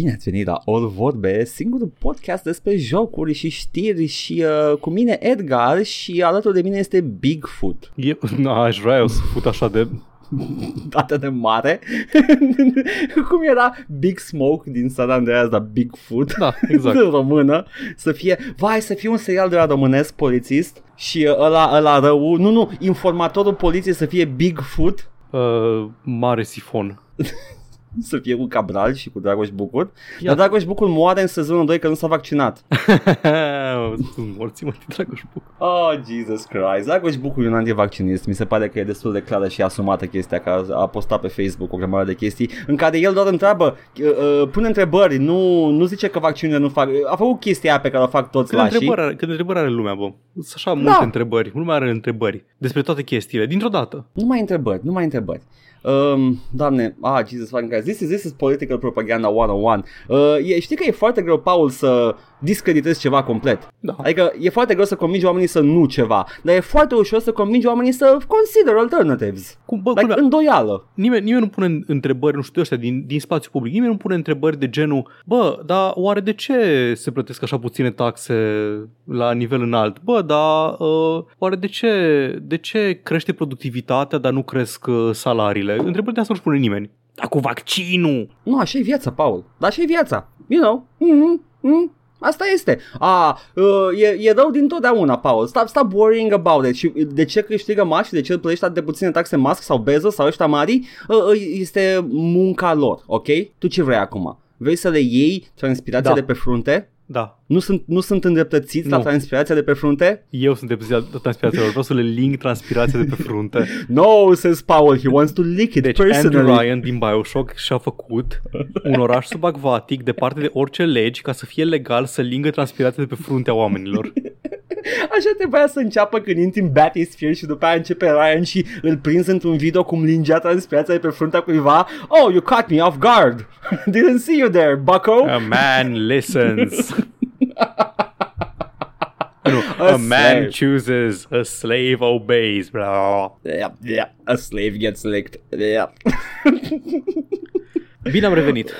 Bine ați venit la All Vorbe, singurul podcast despre jocuri și știri și uh, cu mine Edgar și alături de mine este Bigfoot. Eu, na, aș vrea eu să fut așa de... Atât de mare. Cum era Big Smoke din San Andreas, dar Bigfoot. Da, exact. în română. Să fie, vai, să fie un serial de la românesc polițist și uh, ăla, ăla rău, nu, nu, informatorul poliției să fie Bigfoot Uh, mare sifon. Să fie cu Cabral și cu Dragoș Bucur. Ia. Dar Dragoș Bucur moare în sezonul 2 că nu s-a vaccinat. Sunt morții, mă, Dragoș Buc. Oh, Jesus Christ. Dragoș Bucur e un antivaccinist. Mi se pare că e destul de clară și asumată chestia că a, a postat pe Facebook o grămadă de chestii în care el doar întreabă, uh, uh, pune întrebări, nu, nu zice că vaccinurile nu fac. A făcut chestia aia pe care o fac toți Câte lașii. întrebări, are, câte întrebări are lumea, bă? Sunt așa multe Da. întrebări. Lumea are întrebări despre toate chestiile, dintr-o dată. Nu mai întrebări, nu mai întrebări. Um, doamne, ah, Jesus fucking Christ, this is, this is political propaganda 101. Uh, e, știi că e foarte greu, Paul, să discreditezi ceva complet. Da. Adică e foarte greu să convingi oamenii să nu ceva, dar e foarte ușor să convingi oamenii să consider alternatives. Cum, bă, Like, culmea, îndoială. nimeni, nimeni nu pune întrebări, nu știu ăștia, din, din spațiu public, nimeni nu pune întrebări de genul, bă, dar oare de ce se plătesc așa puține taxe la nivel înalt? Bă, dar uh, oare de ce, de ce crește productivitatea, dar nu cresc uh, salariile? Întrebări de asta nu-și pune nimeni. Dar cu vaccinul! Nu, așa e viața, Paul. Dar așa e viața. You know. Mm-hmm. Mm-hmm. Asta este. A, uh, e, e rău din totdeauna, Paul. Stop, stop worrying about it. Și de ce câștigă mari și de ce plătești atât de puține taxe Musk sau Bezos sau ăștia mari, uh, uh, este munca lor, ok? Tu ce vrei acum? Vrei să le iei transpirația Da. de pe frunte? Da, Nu sunt, nu sunt îndreptățiți la Nu. transpirația de pe frunte? eu sunt de transpirația lor, vreau să le link transpirația de pe frunte. No, says Paul, he wants to lick it Deci personally. Andrew Ryan din Bioshock și-a făcut un oraș subacvatic departe de orice legi ca să fie legal să lingă transpirația de pe fruntea oamenilor. Așa trebuia să înceapă când intri în Bathysphere și după aia începe Ryan și îl prinzi într-un video cum lingea transpirația de pe fruntea cuiva. Oh, you caught me off guard. Didn't see you there, bucko. A man listens. nu, A a, man slave. chooses, a slave obeys. Blah. Yeah, yeah. A slave gets licked. Yeah. Bine am revenit.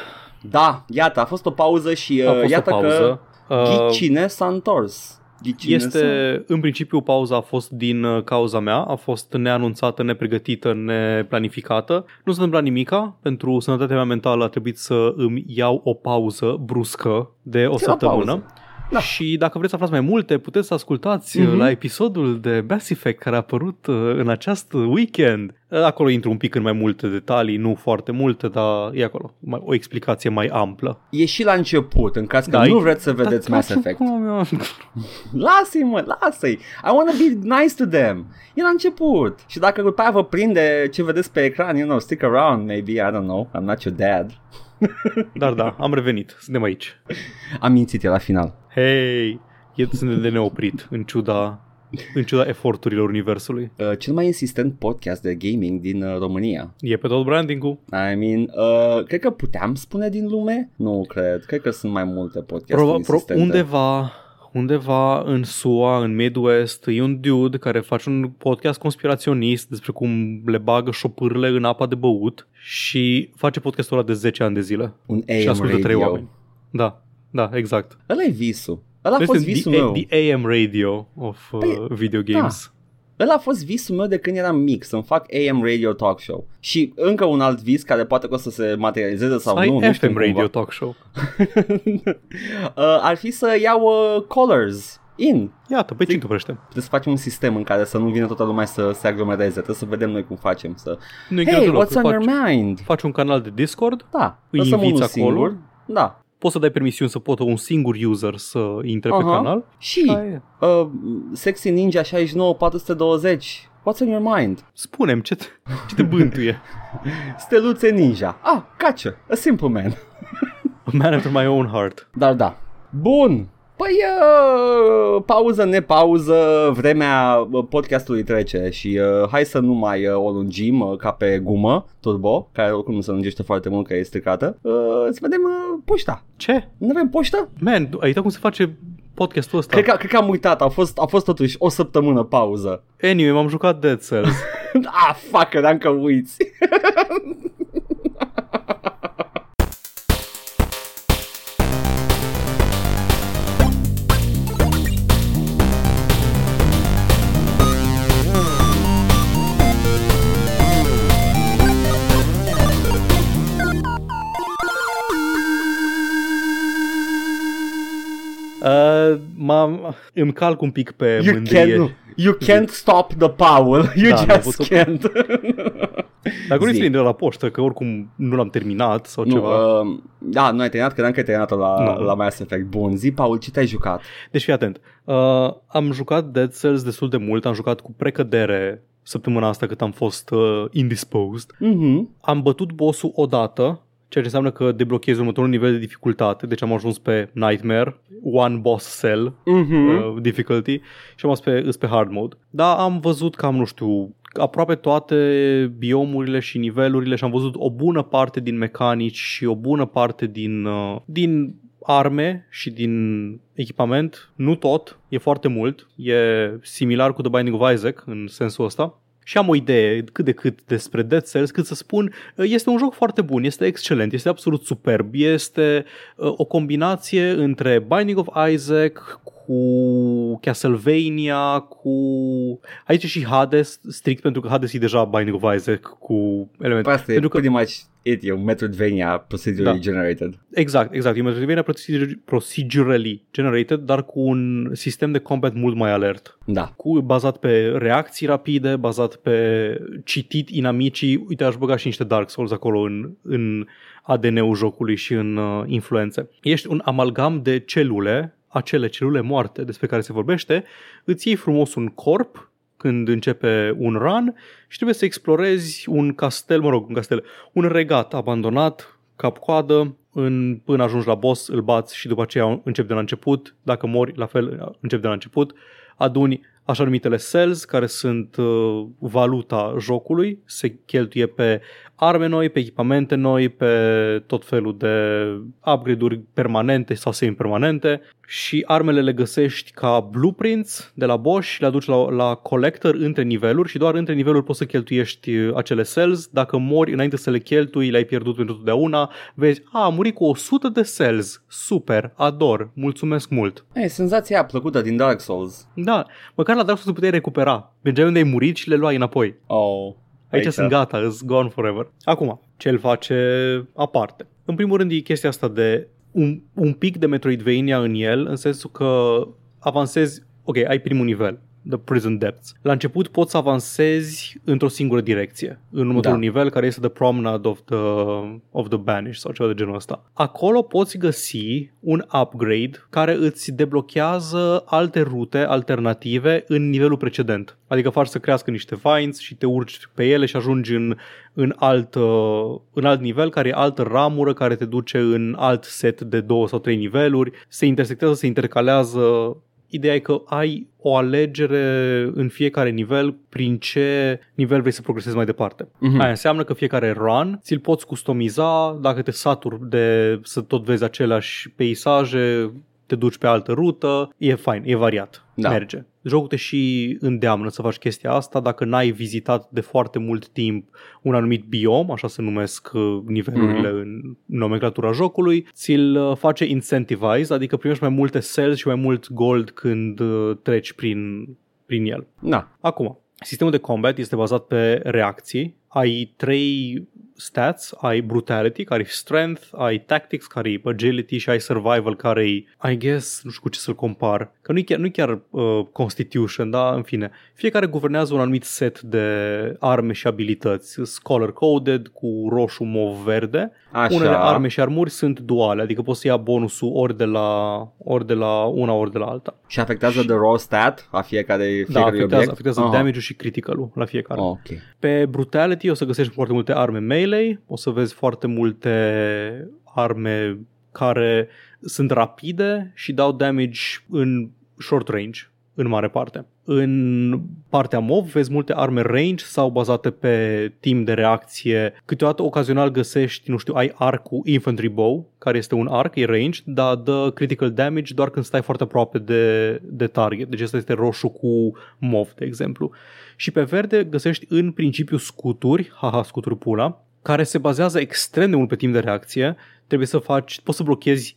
Da, iată, a fost o pauză și A uh, fost iată o pauză. că Uh, Ghicine s-a întors. Ghicine s-a... Este, în principiu, pauza a fost din uh, cauza mea, a fost neanunțată, nepregătită, neplanificată. Nu s-a întâmplat nimica, pentru sănătatea mea mentală a trebuit să îmi iau o pauză bruscă de o Ți-ai luat săptămână. pauză. Da. Și dacă vreți să aflați mai multe, puteți să ascultați Mhm. mm-hmm. la episodul de Mass Effect care a apărut uh, în acest weekend. Uh, Acolo intru un pic în mai multe detalii, nu foarte multe, dar e acolo mai- o explicație mai amplă. E și la început, în caz că Da, nu e- vreți să vedeți Dar Mass ca și Effect. cum am- Lasă-i mă, lasă-i. I wanna be nice to them. E la început. Și dacă după aia vă prinde ce vedeți pe ecran, you know, stick around, maybe, I don't know, I'm not your dad. Dar da, am revenit, suntem aici. Am mințit el la final. Hei, e suntem de neoprit în ciuda, în ciuda eforturilor universului. Uh, cel mai insistent podcast de gaming din uh, România. E pe tot branding-ul. I mean, uh, cred că puteam spune din lume? Nu cred, cred că sunt mai multe podcasturi Pro, pro, insistente. undeva, undeva în SUA, în Midwest, e un dude care face un podcast conspiraționist despre cum le bagă șopârle în apa de băut și face podcastul ăla de 10 ani de zile. Un și AM ascultă trei radio. oameni. Da, da, exact. Ăla e visul. Ăla a Este fost visul the, meu. the AM radio of uh, Păi, video games. Ăla a fost visul meu de când eram mic, să-mi fac AM radio talk show. Și încă un alt vis care poate că o să se materializeze sau Să ai nu, nu știu FM cumva. radio talk show. uh, ar fi să iau uh, callers in. Iată, pe cine Trebuie Trebuie să facem un sistem în care să nu vină toată lumea să se aglomereze. Trebuie să vedem noi cum facem. Să... Nu e Hey, greu deloc. what's on faci, your mind? faci un canal de Discord, Da, Îi lăsăm inviți unul acolo? singur. Da. Poți să dai permisiuni să poată un singur user să intre pe Aha. canal. Și Aia e. uh, Sexy Ninja 69 420. What's on your mind? Spune-mi, ce te, ce te bântuie? Steluțe Ninja. Ah, gotcha. A simple man. A man after my own heart. Dar da. Bun. Păi, uh, pauză, nepauză, vremea uh, podcastului trece și uh, hai să nu mai uh, o lungim uh, ca pe gumă turbo, care oricum nu se lungește foarte mult că e stricată. Uh, să vedem uh, poșta. Ce? Nu avem poștă? Man, ai uitat cum se face podcastul ăsta? Cred că, cred că am uitat, a fost, a fost totuși o săptămână pauză. Anyway, m-am jucat Dead Cells. ah, fuck, credeam că uiți. Uh, m-am, îmi calc un pic pe You mândrie. can't, you can't stop the Paul. You Da, n-am just putut. can't. Dacă nu Zi. ți de la poștă, că oricum nu l-am terminat sau Nu, ceva. uh, da, nu ai terminat, credeam că ai terminat la, Nu. la Mass Effect. Bun, zi, Paul, ce te-ai jucat? Deci fii atent. Uh, am jucat Dead Cells destul de mult, am jucat cu precădere săptămâna asta cât am fost uh, indisposed. Mhm. Am bătut bossul odată, ceea ce înseamnă că deblochezi următorul nivel de dificultate, deci am ajuns pe Nightmare, One Boss Cell Mhm. uh, difficulty și am ajuns pe, îs pe hard mode. Dar am văzut cam, nu știu, aproape toate biomurile și nivelurile și am văzut o bună parte din mecanici și o bună parte din, uh, din arme și din echipament, nu tot, e foarte mult, e similar cu The Binding of Isaac în sensul ăsta. Și am o idee cât de cât despre Dead Cells, cât să spun, este un joc foarte bun, este excelent, este absolut superb, este uh, o combinație între Binding of Isaac cu Castlevania, cu... Aici e și Hades, strict pentru că Hades e deja Binding of Isaac cu elemente. Păi Asta e pentru că, pretty much it, e un Metroidvania procedurally Da. generated. exact, exact, e Metroidvania procedure- procedurally generated, dar cu un sistem de combat mult mai alert. Da. Cu, bazat pe reacții rapide, bazat pe citit inamicii. Uite, aș băga și niște Dark Souls acolo în, în ADN-ul jocului și în uh, influențe. Ești un amalgam de celule, acele celule moarte despre care se vorbește, îți iei frumos un corp când începe un run și trebuie să explorezi un castel, mă rog, un castel, un regat abandonat, cap-coadă, în, până ajungi la boss, îl bați și după aceea începi de la început. Dacă mori, la fel, începi de la început. Aduni așa numitele cells, care sunt uh, valuta jocului, se cheltuie pe arme noi, pe echipamente noi, pe tot felul de upgrade-uri permanente sau semi-permanente și armele le găsești ca blueprints de la boss și le aduci la, la collector între niveluri și doar între niveluri poți să cheltuiești uh, acele cells. Dacă mori înainte să le cheltui, le-ai pierdut pentru totdeauna, vezi, a, am murit cu 100 de cells, super, ador, mulțumesc mult. E, senzația aia plăcută din Dark Souls. Da, măcar la Dark Souls puteai recupera. Mergeai unde ai murit și le luai înapoi. Oh. Aici, Aici sunt gata, îs gone forever. Acum, ce îl face aparte? În primul rând e chestia asta de un, un pic de Metroidvania în el, în sensul că avansezi, ok, ai primul nivel, The Prison Depths. La început poți să avansezi într-o singură direcție, în următorul Da. nivel, care este The Promenade of the, of the Banished sau ceva de genul ăsta. Acolo poți găsi un upgrade care îți deblochează alte rute alternative în nivelul precedent. Adică faci să crească niște vines și te urci pe ele și ajungi în, în, alt, uh, în alt nivel, care e altă ramură care te duce în alt set de două sau trei niveluri. Se intersectează, se intercalează Ideea e că ai o alegere în fiecare nivel prin ce nivel vrei să progresezi mai departe. Mhm. Aia înseamnă că fiecare run ți-l poți customiza dacă te saturi de să tot vezi aceleași peisaje, te duci pe altă rută, e fain, e variat, Da. merge. Jocul te și îndeamnă să faci chestia asta dacă n-ai vizitat de foarte mult timp un anumit biom, așa se numesc uh, nivelurile Mhm. în nomenclatura jocului, ți-l uh, face incentivize, adică primești mai multe cells și mai mult gold când uh, treci prin, prin el. Da. Acum, sistemul de combat este bazat pe reacții. Ai trei stats, ai brutality, care e strength, ai tactics, care e agility și ai survival, care e, I guess, nu știu cu ce să-l compar, că nu e chiar, nu e chiar uh, constitution, dar în fine, fiecare guvernează un anumit set de arme și abilități, color coded cu roșu, mov, verde. Așa. Unele arme și armuri sunt duale, adică poți să ia bonusul ori de la, ori de la una, ori de la alta. Și afectează the raw stat a fiecare, Da, fiecare afectează, obiect? afectează Aha. damage-ul și criticalul la fiecare. Oh, ok. Pe Brutality o să găsești foarte multe arme melee, o să vezi foarte multe arme care sunt rapide și dau damage în short range, în mare parte. În partea MOV vezi multe arme range sau bazate pe timp de reacție. Câteodată ocazional găsești, nu știu, ai arcul Infantry Bow, care este un arc, e range, dar dă critical damage doar când stai foarte aproape de, de target. Deci asta este roșu cu MOV, de exemplu. Și pe verde găsești în principiu scuturi, haha, scuturi pula, care se bazează extrem de mult pe timp de reacție. Trebuie să faci, poți să blochezi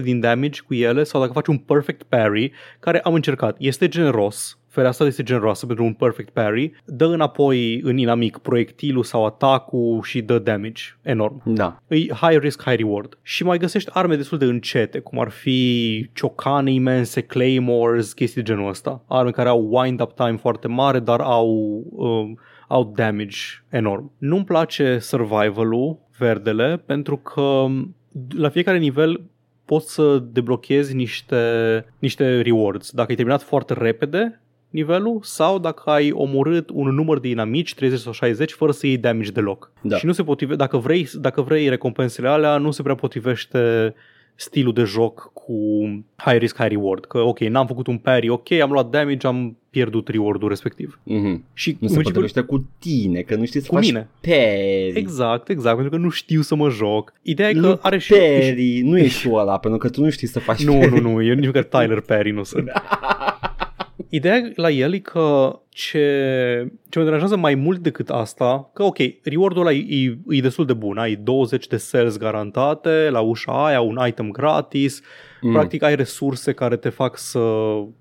70% din damage cu ele sau dacă faci un perfect parry, care am încercat, este generos, fereastra este generoasă pentru un perfect parry, dă înapoi în inamic proiectilul sau atacul și dă damage enorm. Da. E high risk, high reward. Și mai găsești arme destul de încete, cum ar fi ciocane imense, claymores, chestii de genul ăsta. Arme care au wind-up time foarte mare, dar au, um, au damage enorm. Nu-mi place survival-ul, verdele, pentru că la fiecare nivel poți să deblochezi niște, niște rewards. Dacă ai terminat foarte repede nivelul sau dacă ai omorât un număr de inamici, 30 sau 60, fără să iei damage deloc. Da. Și nu se potrive, dacă vrei, dacă vrei recompensele alea, nu se prea potrivește stilul de joc cu high risk, high reward. Că ok, n-am făcut un parry, ok, am luat damage, am pierdut reward-ul respectiv. Mhm. Și Nu se potrivește cu tine, că nu știi să Cu faci mine. peri. Exact, exact, pentru că nu știu să mă joc. Ideea e că Nu are și... peri, nu ești tu ăla, pentru că tu nu știi să faci Nu, peri. nu, nu, eu nici măcar Tyler Perry nu sunt. Ideea la el e că ce, ce mă deranjează mai mult decât asta, că ok, reward-ul ăla e, e, e destul de bun, ai 20 de sales garantate, la ușa aia un item gratis, mm. practic ai resurse care te fac să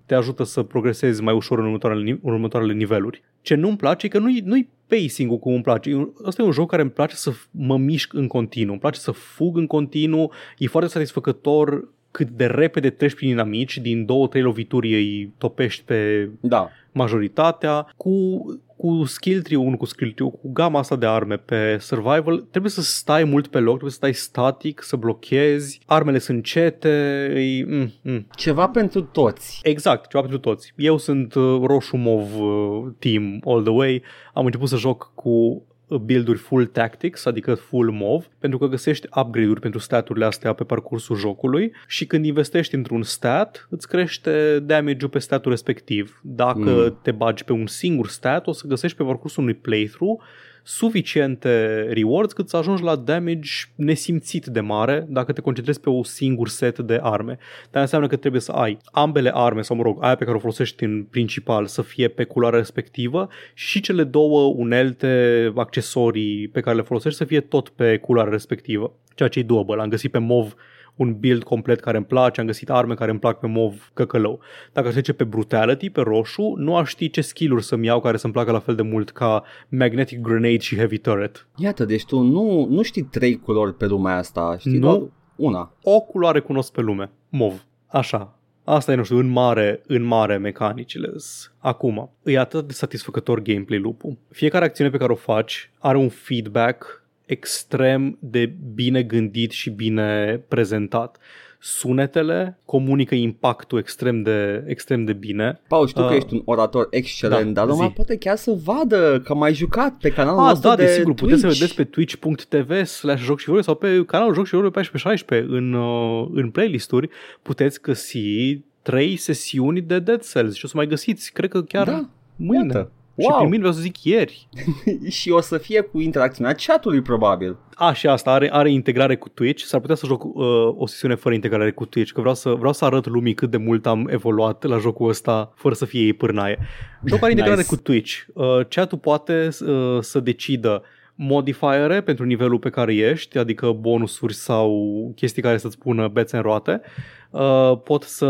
te ajută să progresezi mai ușor în următoarele, ni- în următoarele niveluri. Ce nu-mi place e că nu-i, nu-i pacing-ul cum îmi place. E un- Ăsta e un joc care îmi place să f- mă mișc în continuu, îmi place să fug în continuu, e foarte satisfăcător cât de repede treci prin inamici, din două, trei lovituri îi topești pe Da. majoritatea, cu, cu skill tree nu cu skill tree cu gama asta de arme pe survival, trebuie să stai mult pe loc, trebuie să stai static, să blochezi, armele sunt încete, e, mm, mm. Ceva pentru toți. Exact, ceva pentru toți. Eu sunt uh, roșu-mov uh, team all the way. Am început să joc cu uh, build-uri full tactics, adică full mov, pentru că găsești upgrade-uri pentru staturile astea pe parcursul jocului și când investești într-un stat, îți crește damage-ul pe statul respectiv. Dacă Mm. te bagi pe un singur stat, o să găsești pe parcursul unui playthrough suficiente rewards cât să ajungi la damage nesimțit de mare dacă te concentrezi pe un singur set de arme. Dar înseamnă că trebuie să ai ambele arme, sau mă rog, aia pe care o folosești în principal să fie pe culoarea respectivă și cele două unelte, accesorii pe care le folosești să fie tot pe culoarea respectivă. Ceea ce e doable. Am găsit pe MOV un build complet care îmi place, am găsit arme care îmi plac pe MOV căcălău. Dacă aș trece pe Brutality, pe roșu, nu aș ști ce skill-uri să-mi iau care să-mi placă la fel de mult ca Magnetic Grenade și Heavy Turret. Iată, deci tu nu, nu știi trei culori pe lumea asta, știi Nu. doar una. O culoare cunosc pe lume, MOV. Așa. Asta e, nu știu, în mare, în mare mecanicile. Acum, e atât de satisfăcător gameplay loop-ul. Fiecare acțiune pe care o faci are un feedback extrem de bine gândit și bine prezentat. Sunetele comunică impactul extrem de, extrem de bine. Paul, știu că Uh, ești un orator excelent, da, dar lumea zi. poate chiar să vadă că m-ai jucat pe canalul Ah, nostru da, de desigur, puteți să Twitch. vedeți pe twitch.tv slash joc și vorbe sau pe canalul Joc și vorbe 1416 în, uh, în playlist-uri puteți găsi trei sesiuni de Dead Cells și o să mai găsiți, cred că chiar Da, mâine. iată. Și Wow. prin mâine vreau să zic ieri. și o să fie cu interacțiunea chatului probabil. A, și asta are, are integrare cu Twitch. S-ar putea să joc uh, o sesiune fără integrare cu Twitch, că vreau să, vreau să arăt lumii cât de mult am evoluat la jocul ăsta fără să fie ei pârnaie. Jocul are integrare Nice. cu Twitch. Uh, chatul poate uh, să decidă modifiere pentru nivelul pe care ești, adică bonusuri sau chestii care să-ți pună bețe în roate. Uh, pot să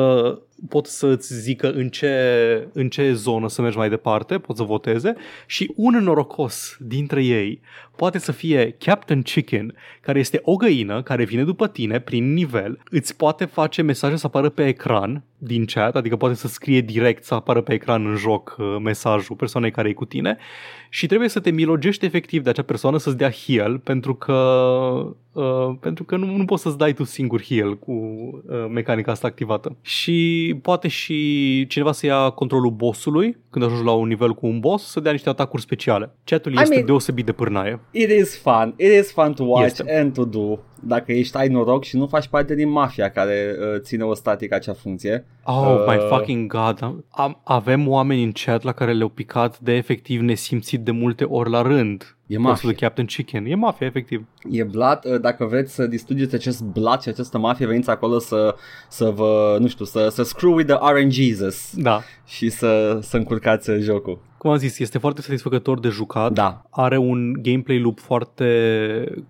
pot să-ți zică în ce, în ce zonă să mergi mai departe, pot să voteze. Și un norocos dintre ei poate să fie Captain Chicken, care este o găină care vine după tine prin nivel, îți poate face mesaje să apară pe ecran din chat, adică poate să scrie direct să apară pe ecran în joc uh, mesajul persoanei care e cu tine și trebuie să te milogești efectiv de acea persoană să-ți dea heal pentru că, uh, pentru că nu, nu poți să-ți dai tu singur heal cu uh, mecanica asta activată. Și poate și cineva să ia controlul bossului când ajungi la un nivel cu un boss să dea niște atacuri speciale. Chatul I este mean- deosebit de pârnaie. It is fun. It is fun to watch Este. and to do. Dacă ești ai noroc și nu faci parte din mafia care uh, ține o statică acea funcție. Oh Uh. my fucking god. Am, avem oameni în chat la care le-au picat de efectiv nesimțit de multe ori la rând. E Postul mafia. de Captain Chicken. E mafia, efectiv. E blat, uh, dacă vreți să distrugeți acest blat și această mafie, veniți acolo să, să vă, nu știu, să, să screw with the RNGesus Da. și să, să încurcați uh, jocul. Cum am zis, este foarte satisfăcător de jucat. Da. Are un gameplay loop foarte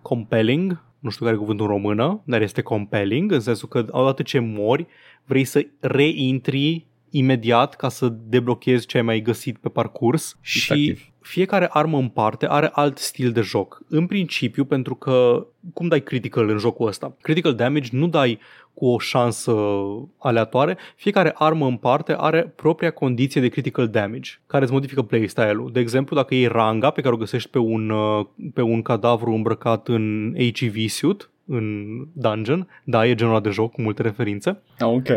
compelling, nu știu care e cuvântul în română, dar este compelling, în sensul că odată ce mori, vrei să reintri imediat ca să deblochezi ce ai mai găsit pe parcurs și Efectiv. Fiecare armă în parte are alt stil de joc. În principiu, pentru că cum dai critical în jocul ăsta? Critical damage nu dai cu o șansă aleatoare, fiecare armă în parte are propria condiție de critical damage, care îți modifică playstyle-ul. De exemplu, dacă iei ranga pe care o găsești pe un, uh, pe un cadavru îmbrăcat în HEV suit, în dungeon, da, e genul ăla de joc cu multe referințe, Ok.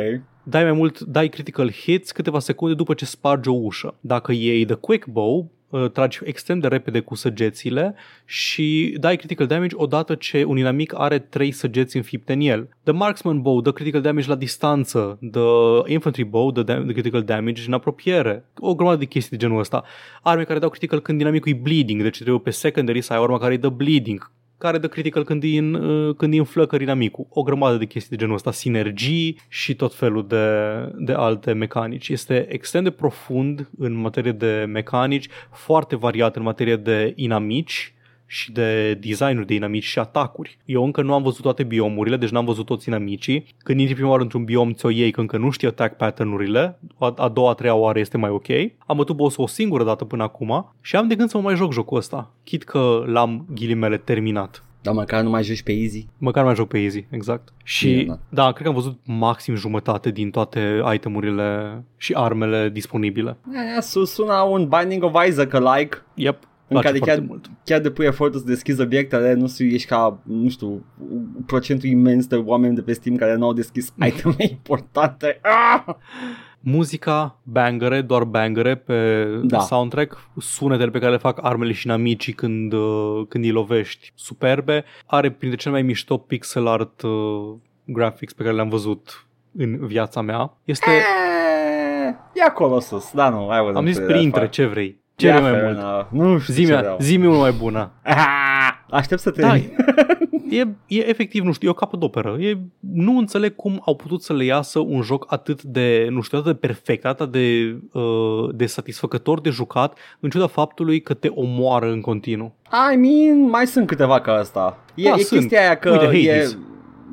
dai mai mult, dai critical hits câteva secunde după ce spargi o ușă. Dacă iei the quick bow, uh, tragi extrem de repede cu săgețile și dai critical damage odată ce un inamic are trei săgeți înfipte în el. The marksman bow dă critical damage la distanță, the infantry bow dă da- dă critical damage în apropiere. O grămadă de chestii de genul ăsta. Arme care dau critical când dinamicul e bleeding, deci trebuie pe secondary să ai o armă care îi dă bleeding care dă critical când e în, uh, când e în flăcări inamicul. O grămadă de chestii de genul ăsta, sinergii și tot felul de, de alte mecanici. Este extrem de profund în materie de mecanici, foarte variat în materie de inamici și de designuri de inamici și atacuri. Eu încă nu am văzut toate biomurile, deci n-am văzut toți inamicii. Când intri prima oară într-un biom, ți-o iei, că încă nu știi attack pattern-urile. A, a doua, a treia oară este mai ok. Am bătut boss o singură dată până acum și am de gând să mă mai joc jocul ăsta. Chit că l-am ghilimele terminat. Dar măcar nu mai joci pe easy. Măcar mai joc pe easy, exact. Și Minunat. da, cred că am văzut maxim jumătate din toate itemurile și armele disponibile. Aia sus sună un Binding of Isaac alike. Yep, În place care foarte chiar, mult. chiar depui efortul să deschizi obiectele, nu știu, ești ca, nu știu, un procentul imens de oameni de pe Steam care nu au deschis iteme importante. Ah! Muzica, bangere, doar bangere pe Da. soundtrack, sunetele pe care le fac armele și inamicii când, uh, când îi lovești, superbe. Are printre cele mai mișto pixel art uh, graphics pe care le-am văzut în viața mea. Este, Eh, E acolo sus, da nu, I am zis printre, ce vrei. Ce Yeah, vrei mai fair mult? enough. Nu știu ce Zi-mi, vreau. zi-mi unul mai bună. Ah, Aștept să Da, termin. e, e efectiv, nu știu, e o capodoperă. E, nu înțeleg cum au putut să le iasă un joc atât de, nu știu, atât de perfect, atât de, uh, de satisfăcător de jucat, în ciuda faptului că te omoară în continuu. I mean, mai sunt câteva ca asta. E, Da, e sunt. chestia aia că Uite, e... Hades.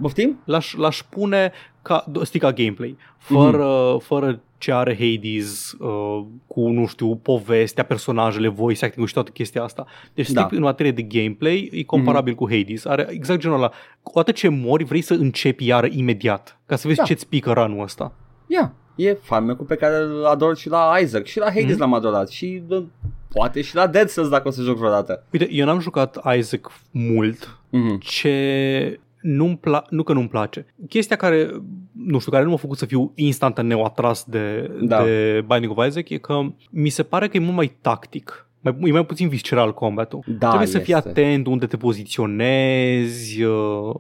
Poftim? L-aș, l-aș pune ca, stii ca gameplay, fără, mm-hmm. fără ce are Hades uh, cu, nu știu, povestea, personajele, voice acting și toată chestia asta. Deci Da. strict în materie de gameplay e comparabil mm-hmm. cu Hades. Are exact genul ăla. Odată ce mori, vrei să începi iară imediat, ca să vezi Da. ce-ți pică ranul ăsta. Ia, e farmecul pe care îl ador și la Isaac și la Hades Mhm. l-am adorat și uh, poate și la Dead Cells dacă o să joc vreodată. Uite, eu n-am jucat Isaac mult, Mhm. ce nu-mi pla- nu că nu-mi place. Chestia care, nu știu, care nu m-a făcut să fiu instantaneu atras de, Da. da. de Binding of Isaac e că mi se pare că e mult mai tactic. Mai, e mai puțin visceral combatul. Da, Trebuie să fii este. atent unde te poziționezi, uh,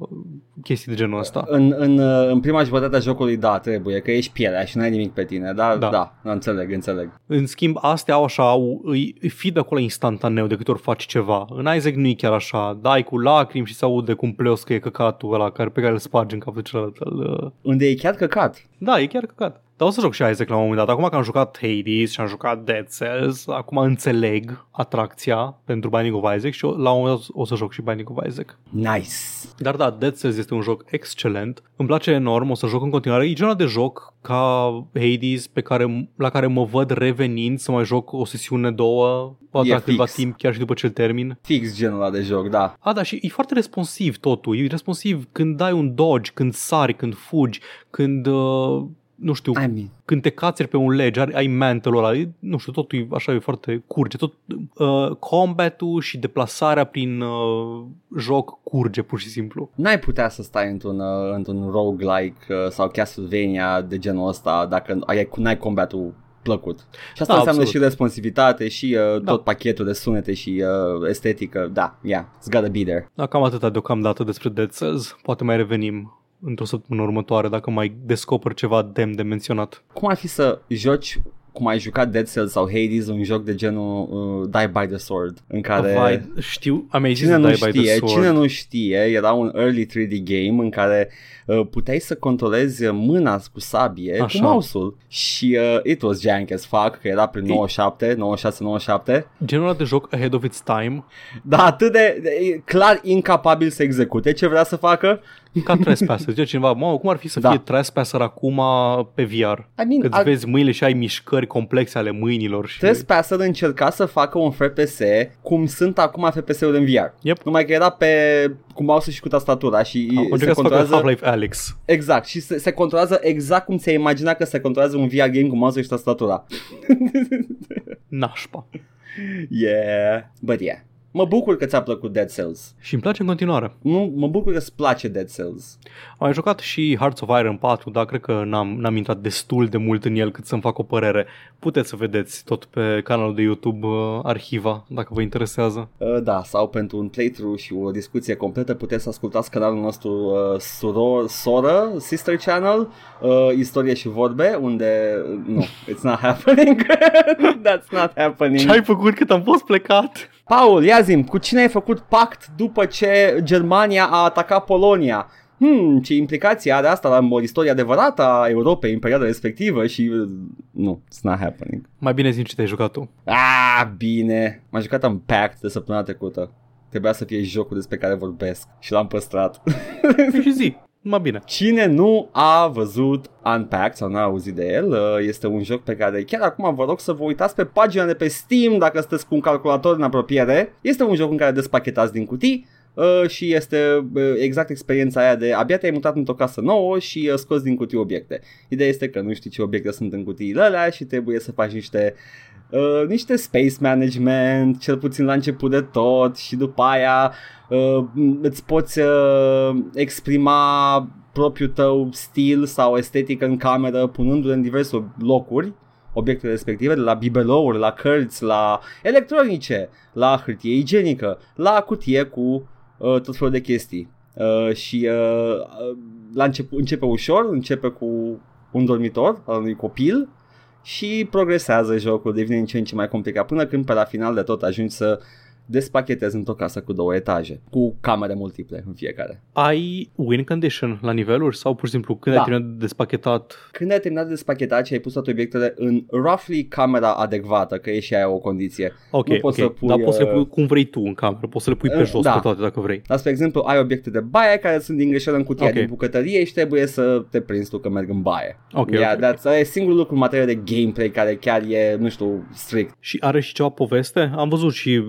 chestii de genul ăsta. În, în, uh, în prima jumătate a jocului, da, trebuie, că ești pielea și nu ai nimic pe tine, dar da, Da. da înțeleg, înțeleg. În schimb, astea au așa, au, îi, îi feed acolo instantaneu de câte ori faci ceva. În Isaac nu e chiar așa. Dai cu lacrimi și se aude cum pleoscă e căcatul ăla care, pe care îl spargi în capul celălalt. Îl, uh, Unde e chiar căcat. Da, e chiar căcat. Dar o să joc și Isaac la un moment dat. Acum că am jucat Hades și am jucat Dead Cells, acum înțeleg atracția pentru Binding of Isaac și eu, la un moment dat o să joc și Binding of Isaac. Nice. Dar da, Dead Cells este un joc excelent. Îmi place enorm, o să joc în continuare. E genul de joc ca Hades pe care, la care mă văd revenind să mai joc o sesiune, două, poate E la câteva fix. timp, chiar și după ce îl termin. Fix genul ăla de joc, da. A, da, și e foarte responsiv totul. E responsiv când dai un dodge, când sari, când fugi, când... Uh, nu știu, I mean, când te cațeri pe un lege, ai, ai mantle ăla, e, nu știu, totul e așa, e foarte curge. Tot, uh, combatul și deplasarea prin uh, joc curge pur și simplu. n-ai putea să stai într-un, uh, într-un roguelike uh, sau Castlevania de genul ăsta dacă ai, n-ai combatul plăcut. Și asta Da, înseamnă absolut. și responsivitate și uh, Da. tot pachetul de sunete și uh, estetică. Da, yeah, it's gotta be there. Da, cam atâta deocamdată despre Dead Cells. Poate mai revenim într-o săptămână următoare dacă mai descoper ceva demn de menționat. Cum ar fi să joci cum ai jucat Dead Cells sau Hades, un joc de genul uh, Die by the Sword, în care... Vai, știu, am mai zis Cine nu Die by the știe, Sword. cine nu știe, era un early 3D game în care uh, puteai să controlezi mâna cu sabie Așa. cu mouse-ul și uh, it was jank as fuck, că era prin 97, 96-97, Genul ăla de joc ahead of its time. dar atât de, de clar incapabil să execute ce vrea să facă, Ca Trespasser. Zice cineva, mă, cum ar fi să Da. fie Trespasser acum pe VR? I mean, Că îți ar- vezi mâinile și ai mișcări complexe ale mâinilor și... Trespasser încerca să facă un FPS cum sunt acum FPS-uri în VR. Yep. Numai că era pe cu mouse și cu tastatura și Am se încercat să facă controlează Half-Life Alex. exact și se, se controlează exact cum ți-ai imagina că se controlează un VR game cu mouse și tastatura. Nașpa. Yeah, but yeah. Mă bucur că ți-a plăcut Dead Cells. Și îmi place în continuare. Nu, mă bucur că îți place Dead Cells. Am mai jucat și Hearts of Iron 4, dar cred că n-am, n-am intrat destul de mult în el cât să-mi fac o părere. Puteți să vedeți tot pe canalul de YouTube uh, arhiva, dacă vă interesează. Uh, da, sau pentru un playthrough și o discuție completă puteți să ascultați canalul nostru uh, suror, soră, sister channel, uh, istorie și vorbe, unde uh, nu, it's not happening. That's not happening. Ce ai făcut cât am fost plecat? Paul, ia zi cu cine ai făcut pact după ce Germania a atacat Polonia? Hmm, ce implicații are asta la o istorie adevărată a Europei în perioada respectivă și... uh, Nu, it's not happening. Mai bine zi ce te-ai jucat tu. Ah, bine. M-am jucat în Pact de săptămâna trecută. Trebuia să fie jocul despre care vorbesc și l-am păstrat. Păi și zi, mai bine. Cine nu a văzut Unpacked sau n-a auzit de el, uh, este un joc pe care chiar acum vă rog să vă uitați pe pagina de pe Steam dacă sunteți cu un calculator în apropiere. Este un joc în care despachetați din cutii uh, și este uh, exact experiența aia de abia te-ai mutat într-o casă nouă și uh, scoți din cutii obiecte. Ideea este că nu știi ce obiecte sunt în cutiile alea și trebuie să faci niște Uh, niște space management, cel puțin la început de tot și după aia uh, îți poți uh, exprima propriul tău stil sau estetică în cameră punându-le în diverse locuri obiectele respective, de la bibelouri, la cărți, la electronice, la hârtie igienică, la cutie cu uh, tot felul de chestii. Uh, și uh, uh, la început începe ușor, începe cu un dormitor al unui copil și progresează jocul, devine din ce în ce mai complicat. Până când pe la final de tot ajungi să despachetezi într-o casă cu două etaje, cu camere multiple în fiecare. Ai win condition la niveluri sau pur și simplu când Da. ai terminat de despachetat? Când ai terminat de despachetat și ai pus toate obiectele în roughly camera adecvată, că e și aia o condiție. Ok, Nu poți ok, să pui, dar poți să le uh, pui cum vrei tu în cameră, poți să le pui pe Uh, jos da. pe toate dacă vrei. Dar, spre exemplu, ai obiecte de baie care sunt din greșeală în cutia Ok. din bucătărie și trebuie să te prinzi tu că merg în baie. Ok, yeah, ok. that's, e singurul lucru în materie de gameplay care chiar e, nu știu, strict. Și are și ceva poveste? Am văzut și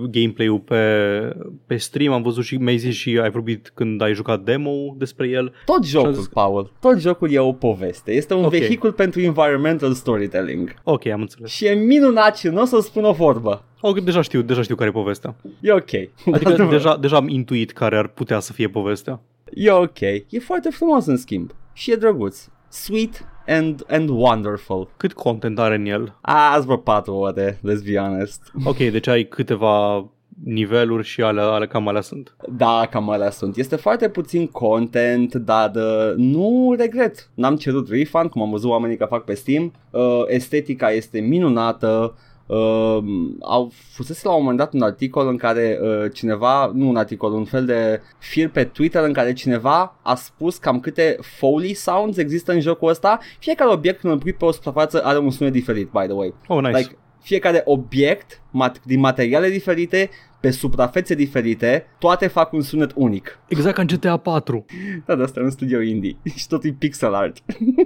gameplay-ul pe, pe stream, am văzut și mi-ai zis și ai vorbit când ai jucat demo despre el. Tot jocul, zis- Paul, tot jocul e o poveste. Este un Ok. vehicul pentru environmental storytelling. Ok, am înțeles. Și e minunat și nu o să spun o vorbă. Ok, deja știu, deja știu care e povestea. E ok. Adică deja, deja am intuit care ar putea să fie povestea. E ok. E foarte frumos în schimb. Și e drăguț. Sweet and, and wonderful. Cât content are în el? A, azi vreo 4 ore, let's be honest. Ok, deci ai câteva niveluri și ale, ale cam alea sunt. Da, cam alea sunt. Este foarte puțin content, dar uh, nu regret. N-am cerut refund, cum am văzut oamenii că fac pe Steam. Uh, estetica este minunată. Uh, au fusese la un moment dat un articol în care uh, cineva, nu un articol, un fel de fir pe Twitter în care cineva a spus cam câte Foley sounds există în jocul ăsta. Fiecare obiect când îl pui pe o suprafață are un sunet diferit, by the way. Oh, nice. Like, fiecare obiect mat- din materiale diferite, pe suprafețe diferite, toate fac un sunet unic. Exact ca în GTA 4. Da, de asta e un studio indie și totul e pixel art.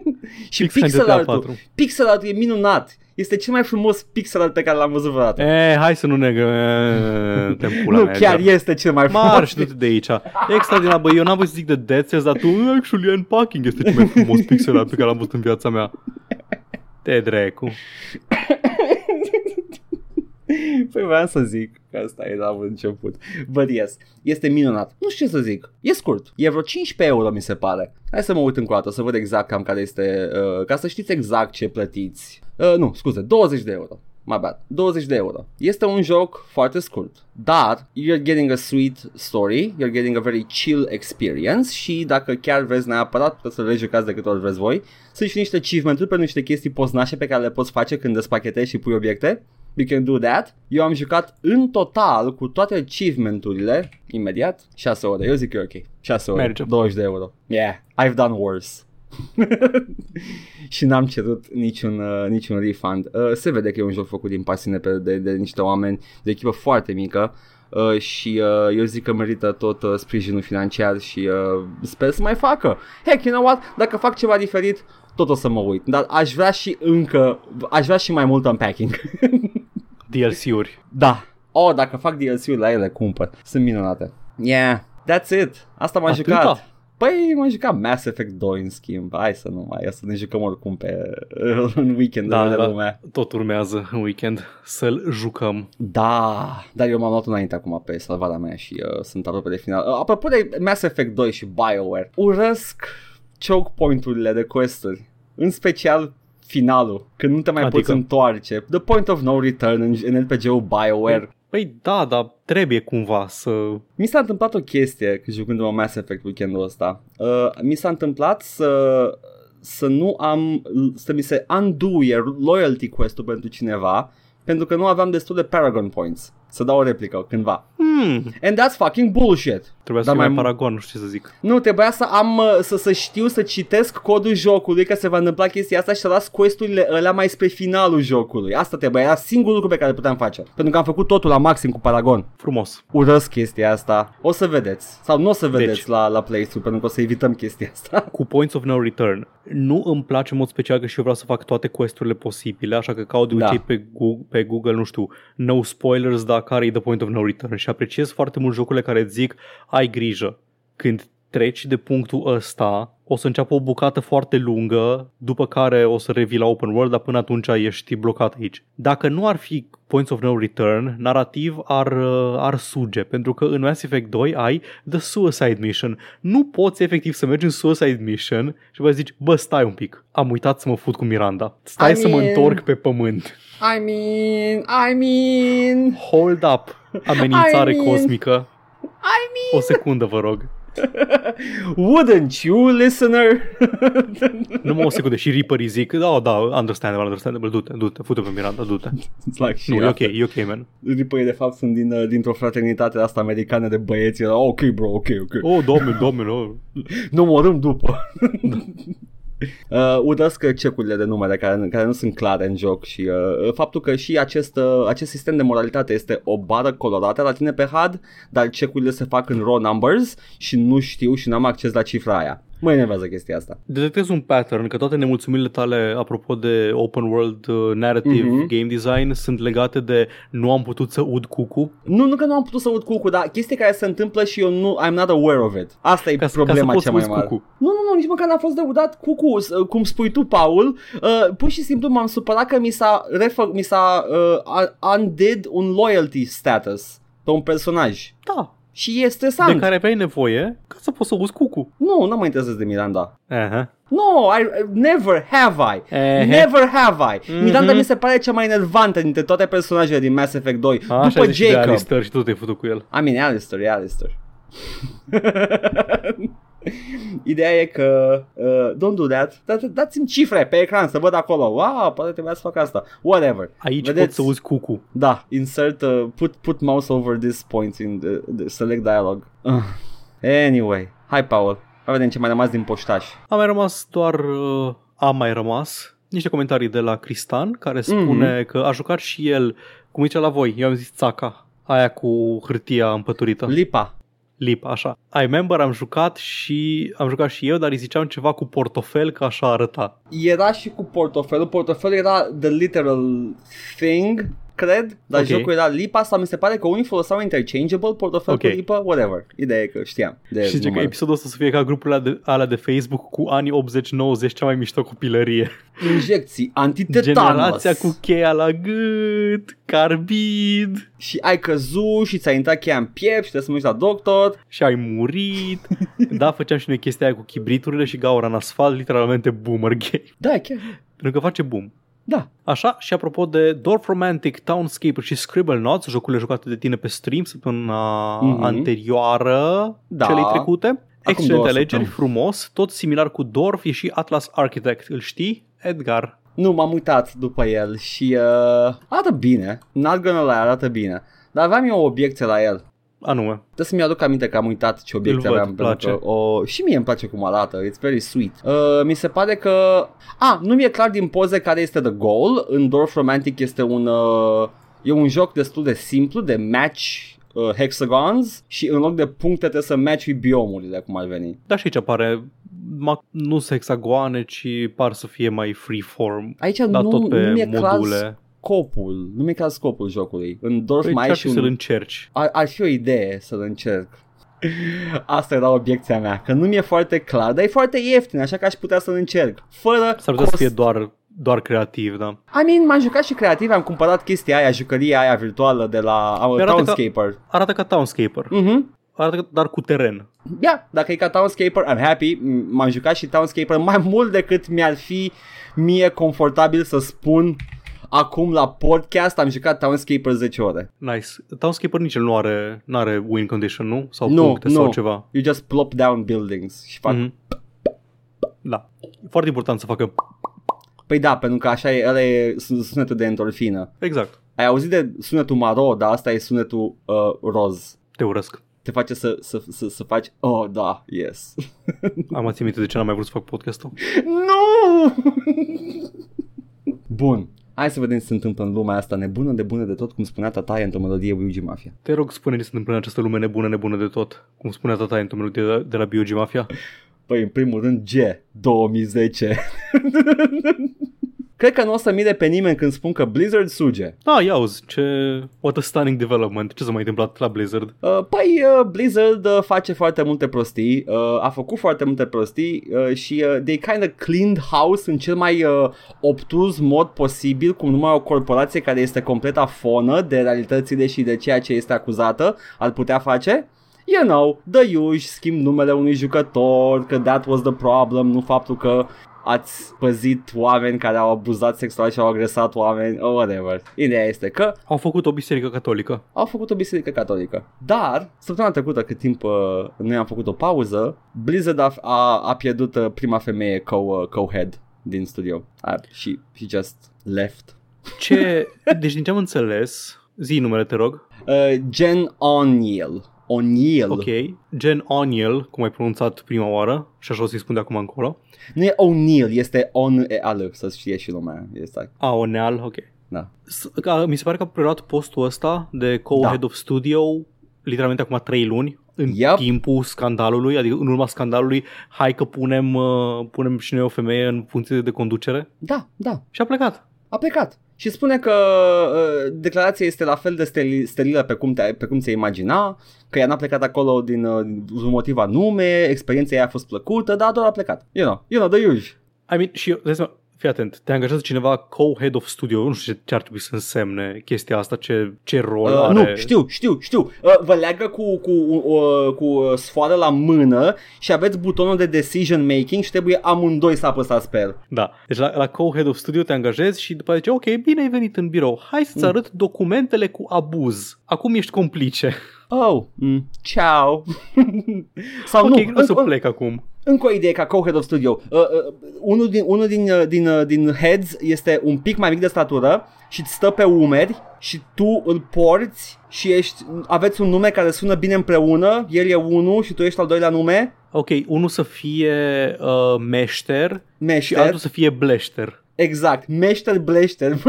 și Fix ca în pixel GTA art 4. pixel art e minunat. Este cel mai frumos pixel art pe care l-am văzut vreodată. E, hai să nu ne gă... te pula nu, mea, chiar Edgar. este cel mai frumos. Marș, du-te de aici. Extraordinar, bă, eu n-am văzut să zic de Dead Cells, dar tu, actually, Unpacking este cel mai frumos pixel art pe care l-am văzut în viața mea. Te drecu. Păi vreau să zic că asta e la început. But yes, este minunat. Nu știu ce să zic. E scurt. E vreo 15 euro, mi se pare. Hai să mă uit încă o dată, să văd exact cam care este, uh, ca să știți exact ce plătiți. Uh, nu, scuze, 20 de euro. My bad. 20 de euro. Este un joc foarte scurt, dar you're getting a sweet story, you're getting a very chill experience și dacă chiar vreți neapărat, puteți să le jucați de câte ori vreți voi. Sunt și niște achievement-uri pentru niște chestii poznașe pe care le poți face când despachetezi și pui obiecte. You can do that. Eu am jucat în total cu toate achievement-urile, imediat, 6 ore. Eu zic că e ok. 6 ore, Merge. 20 de euro. Yeah, I've done worse. și n-am cerut niciun, uh, niciun refund. Uh, se vede că e un joc făcut din pasiune pe, de, de niște oameni, de echipă foarte mică. uh, și uh, eu zic că merită tot uh, sprijinul financiar și uh, sper să mai facă. Heck, you know what? Dacă fac ceva diferit, tot o să mă uit. Dar aș vrea și încă, aș vrea și mai mult unpacking. DLC-uri. da. Oh, dacă fac DLC-uri la ele, cumpăr. Sunt minunate. Yeah, that's it. Asta m-am Atâta? jucat. Păi m-am jucat Mass Effect 2 în schimb. Hai să nu mai, să ne jucăm oricum pe în weekend Da, de da. lumea. Tot urmează în weekend să-l jucăm. Da, dar eu m-am luat înainte acum pe salvarea mea și uh, sunt aproape de final. Uh, apropo de Mass Effect 2 și BioWare, urăsc choke point-urile de quest-uri, în special finalul, când nu te mai Adică? poți întoarce. The point of no return în, în RPG-ul BioWare. Păi da, dar trebuie cumva să... Mi s-a întâmplat o chestie jucându-mă Mass Effect weekendul ăsta. Uh, mi s-a întâmplat să să nu am, să mi se undoe loyalty quest-ul pentru cineva pentru că nu aveam destul de Paragon Points să dau o replică cândva. Hmm, And that's fucking bullshit. Trebuia să Dar fie mai mai- paragon, nu știu ce să zic. Nu, trebuia să am uh, să, să știu să citesc codul jocului că se va întâmpla chestia asta și să las questurile alea mai spre finalul jocului. Asta trebuia, era singurul lucru pe care îl puteam face. Pentru că am făcut totul la maxim cu Paragon. Frumos. Urăsc chestia asta. O să vedeți. Sau nu o să vedeți Deci. la, la playthrough pentru că o să evităm chestia asta. Cu Points of No Return. Nu îmi place în mod special că și eu vreau să fac toate questurile posibile, așa că caut de Da. obicei pe, Google, pe Google, nu știu, no spoilers, dar care e the point of no return și apreciez foarte mult jocurile care îți zic ai grijă. Când treci de punctul ăsta, o să înceapă o bucată foarte lungă, după care o să revii la open world, dar până atunci ești blocat aici. Dacă nu ar fi Points of No Return, narrativ ar, uh, ar suge, pentru că în Mass Effect 2 ai The Suicide Mission. Nu poți efectiv să mergi în Suicide Mission și vă zici, bă, stai un pic, am uitat să mă fut cu Miranda. Stai I să mă mean- întorc pe pământ. I mean, I mean, Hold up, amenințare I mean- cosmică. I O secundă, vă rog. mean, wouldn't you, listener? Numai o secundă și Reaper îi zic, da, da, understandable, understandable, du-te, du-te, fute pe Miranda, du-te. It's like Nu, shit. e ok, e ok, man. Ripăi de fapt sunt din, uh, dintr-o fraternitate asta americană de băieți. Era, ok bro, ok, ok. Oh, domnule, domnule, oh. Nu omorâm după. Uh, urăsc cecurile de numere care, care nu sunt clare în joc și uh, faptul că și acest, uh, acest sistem de moralitate este o bară colorată la tine pe HUD, dar cecurile se fac în raw numbers și nu știu și n-am acces la cifra aia. Mă enervează chestia asta. Detectezi un pattern că toate nemulțumirile tale apropo de open world uh, narrative Mhm. game design sunt legate de nu am putut să ud cucu Nu, nu că nu am putut să aud cucu, dar chestii care se întâmplă și eu nu, I'm not aware of it. Asta e ca, să- problema ca să poți cea să mai uzi mare. cucu. Nu, nu, nu, nici măcar n-a fost de udat cucu, s- cum spui tu, Paul. Uh, pur și simplu m-am supărat că mi s-a, refă, mi s-a uh, undid un loyalty status pe un personaj. Da, Și e stresant. de care aveai nevoie ca să poți să uzi cucu. Nu, nu mă interesez de Miranda. Aha. No, I, uh, never have I. Ehe. Never have I. Mhm. Miranda mi se pare cea mai enervantă dintre toate personajele din Mass Effect 2. Așa după zici și de Jacob. Alistair și tu te-ai făcut cu el. I mean, Alistair, e Alistair. Ideea e că uh, don't do that. Da- Dați-mi cifre pe ecran să văd acolo. Wow, poate trebuia să fac asta. Whatever. Aici Vedeți? poți să uzi cucu. Da, insert, uh, put, put mouse over this point in the, the select dialog. Uh. Anyway, hai Paul. Hai vedem ce mai rămas din poștaș. A mai rămas doar, uh, a mai rămas niște comentarii de la Cristan care spune că a jucat și el, cum zice la voi, eu am zis țaca, aia cu hârtia împăturită. Lipa. Lip, așa. I remember am jucat și am jucat și eu, dar îi ziceam ceva cu portofel că așa arăta. Era și cu portofelul. Portofelul era the literal thing, cred, dar Ok. jocul era lipa sau mi se pare că unii foloseau interchangeable portofel Ok. cu lipă, whatever. Ideea e că știam. De și zice că număr. episodul ăsta să fie ca grupurile alea de, alea de Facebook cu anii 80-90, cea mai mișto copilărie. Injecții antitetanos. Generația cu cheia la gât, carbid Și ai căzut și ți-a intrat cheia în piept și trebuie să mergi la doctor. și ai murit. da, făceam și noi chestia aia cu chibriturile și gaura în asfalt, literalmente boomer game. Da, e chiar. Pentru că face boom. Da. Așa, și apropo de Dorf Romantic, Townscaper și Scribblenauts, jocurile jucate de tine pe stream săptămâna Mhm. anterioară Da. celei trecute. Acum Excelente două alegeri, săptămâni. frumos, tot similar cu Dorf, e și Atlas Architect. Îl știi? Edgar. Nu, m-am uitat după el și uh, arată bine. Not gonna lie, arată bine. Dar aveam eu o obiecție la el. Anume. Trebuie să-mi aduc aminte că am uitat ce obiecție Îl văd, aveam. pentru place. Că o... Și mie îmi place cum arată, it's very sweet. Uh, mi se pare că... A, nu mi-e clar din poze care este the goal. În Dorf Romantic este un... Uh... E un joc destul de simplu, de match uh, hexagons și în loc de puncte trebuie să match biomurile, cum ar veni. Da, și aici apare ma- nu sunt hexagoane, ci par să fie mai freeform. Aici Dar nu, tot pe nu mi-e clar module. Scopul, nu mi-e clar scopul jocului. În Dorf Păi mai ce-ar ai fi și să-l un... încerci? Ar, ar fi o idee să-l încerc. Asta era obiecția mea, că nu mi-e foarte clar, dar e foarte ieftin, așa că aș putea să-l încerc. Fără S-ar putea să fie doar, doar creativ, da. I mean, m-am jucat și creativ, am cumpărat chestia aia, jucăria aia virtuală de la uh, Păi arată ca- Townscaper. Arată ca Townscaper. Mhm. Arată ca, dar cu teren. Yeah, dacă e ca Townscaper, I'm happy. M- M-am jucat și Townscaper mai mult decât mi-ar fi mie confortabil să spun acum la podcast am jucat Townscaper 10 ore. Nice. Townscaper nici el nu are, nu are win condition, nu? Sau Nu, puncte sau nu. ceva. You just plop down buildings și fac... Mhm. Da. E foarte important să facă... Păi da, pentru că așa e, ăla e sun- sunetul de endorfină. Exact. Ai auzit de sunetul maro, dar asta e sunetul uh, roz. Te urăsc. Te face să, să, să, să faci, oh da, yes. Am ținut minte de ce n-am mai vrut să fac podcastul. Nu! Bun. Hai să vedem ce se întâmplă în lumea asta nebună de bună de tot, cum spunea tataie într-o melodie Luigi Mafia. Te rog, spune ce se întâmplă în această lume nebună, nebună de tot. Cum spunea tata într-o melodie de, de la Biogi Mafia. Păi, în primul rând, G, 2010. Cred că nu o să mire pe nimeni când spun că Blizzard suge. Da, ia uzi, ce... What a stunning development. Ce s-a mai întâmplat la Blizzard? Uh, păi, uh, Blizzard uh, face foarte multe prostii, uh, a făcut foarte multe prostii uh, și uh, they kind of cleaned house în cel mai uh, obtuz mod posibil, cum numai o corporație care este complet afonă de realitățile și de ceea ce este acuzată ar putea face. You know, the usual, schimb numele unui jucător, că that was the problem, nu faptul că ați păzit oameni care au abuzat sexual și au agresat oameni, or whatever. Ideea este că Au făcut o biserică catolică. au făcut o biserică catolică. Dar, săptămâna trecută, cât timp uh, noi am făcut o pauză, Blizzard a, a, a pierdut uh, prima femeie co, uh, co-head din studio. Uh, she, she just left. Ce... Deci din ce am înțeles, zi numele, te rog. Uh, Jen O'Neill. O'Neill. Ok. Jen O'Neill, cum ai pronunțat prima oară, și așa o să-i spun de acum încolo. Nu e O'Neill, este On-E-L, să știe și lumea. Este, A, Oneal, ok. da. S- ca- Mi se pare că a preluat postul ăsta de co-head Da. of studio literalmente acum 3 luni în Yep. timpul scandalului, adică în urma scandalului, hai că punem, uh, punem și noi o femeie în funcție de conducere Da, da. și a plecat. A plecat. Și spune că uh, declarația este la fel de steli- sterilă pe cum, te, pe cum ți-ai imagina, că ea n-a plecat acolo din uh, un motiv anume, experiența ei a fost plăcută, dar doar a plecat. You know, you know, the usual. I mean, și eu, dai seama, fii atent, te angajează cineva co-head of studio, nu știu ce, ce ar trebui să însemne chestia asta, ce, ce rol Uh, are. nu, știu, știu, știu. Uh, vă leagă cu, cu, uh, cu uh, sfoară la mână și aveți butonul de decision making și trebuie amândoi să apăsați pe el. Da. Deci la, la co-head of studio te angajezi și după aceea zice, ok, bine ai venit în birou, hai să-ți Mm. arăt documentele cu abuz. Acum ești complice. Oh, mm, ciao. Sau ok, nu, nu, o să în- în- plec acum. Încă o idee ca co-head of studio. Uh, uh, unul din, unul din, uh, din, uh, din heads este un pic mai mic de statură și îți stă pe umeri și tu îl porți și ești, aveți un nume care sună bine împreună, el e unul și tu ești al doilea nume, Ok, unul să fie uh, meșter și meșter. altul să fie bleșter. Exact, meșter bleșter.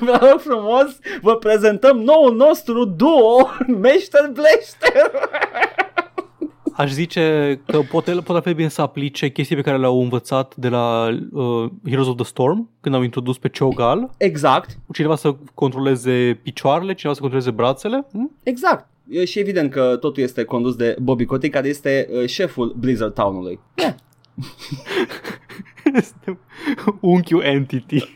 Vă rog frumos, vă prezentăm noul nostru duo, meșter bleșter. Aș zice că poate, poate fi bine să aplice chestii pe care le-au învățat de la uh, Heroes of the Storm, când au introdus pe Cho'Gall. Exact, Cineva să controleze picioarele, cineva să controleze brațele. Hm? exact. E și evident că totul este condus de Bobby Kotick, care este uh, șeful Blizzard Town-ului. Este unchiul Entity.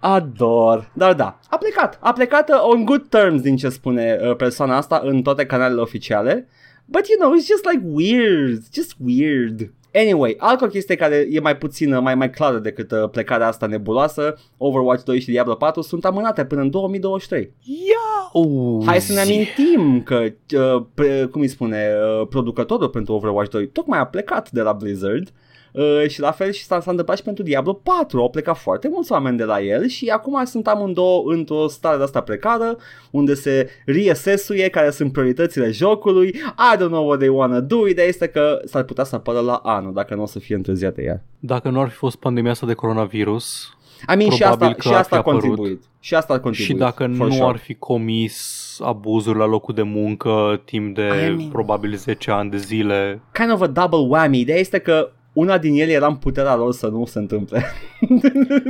Ador. Dar da, a plecat. A plecat uh, on good terms din ce spune uh, persoana asta în toate canalele oficiale. But you know, it's just like weird. Just weird. Anyway, altă chestie care e mai puțină, mai mai clară decât uh, plecarea asta nebuloasă, Overwatch 2 și Diablo 4 sunt amânate până în 2023. Ia! Uh, Hai să ne amintim că, uh, pre, cum îi spune, uh, producătorul pentru Overwatch 2 tocmai a plecat de la Blizzard uh, și la fel și s-a, s-a întâmplat și pentru Diablo 4. Au plecat foarte mulți oameni de la el și acum sunt amândouă într-o stare de asta precară unde se reasesuie care sunt prioritățile jocului. I don't know what they wanna do. Ideea este că s-ar putea să apară la anul dacă nu o să fie întârziate iar. Dacă nu ar fi fost pandemia asta de coronavirus, I mean, și Probabil asta, că și ar asta fi a apărut. contribuit. Și asta a contribuit. Și dacă for nu sure. ar fi comis abuzuri la locul de muncă timp de I mean- probabil 10 ani de zile, Kind of a double whammy. Ideea este că una din ele era în puterea lor să nu se întâmple.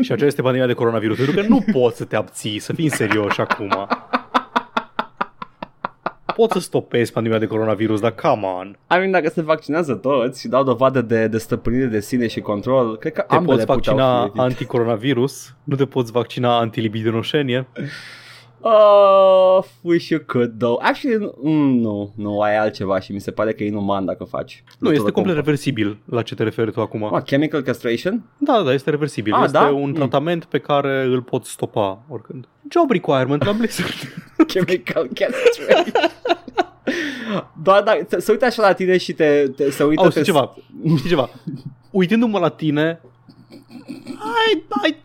și aceea este pandemia de coronavirus, pentru că nu poți să te abții, să fim serioși acum. Poți să stopezi pandemia de coronavirus, dar come on. I mean, dacă se vaccinează toți și dau dovadă de, de stăpânire de sine și control, cred că Te ambele poți puteau vaccina fi. anticoronavirus, nu te poți vaccina antilibidinoșenie. Oh, wish you could though. Actually, mm, nu, nu, ai altceva și mi se pare că e inuman dacă faci. Nu, este Lucruri complet cum- reversibil la ce te referi tu acum. Ah, chemical castration? Da, da, este reversibil. Ah, este da? un Mm. tratament pe care îl poți stopa oricând. Job requirement la Blizzard. chemical castration. Doar dacă se uită așa la tine și te, te se uită Au, pe... știi ceva? Știi ceva? Uitându-mă la tine, ai, ai,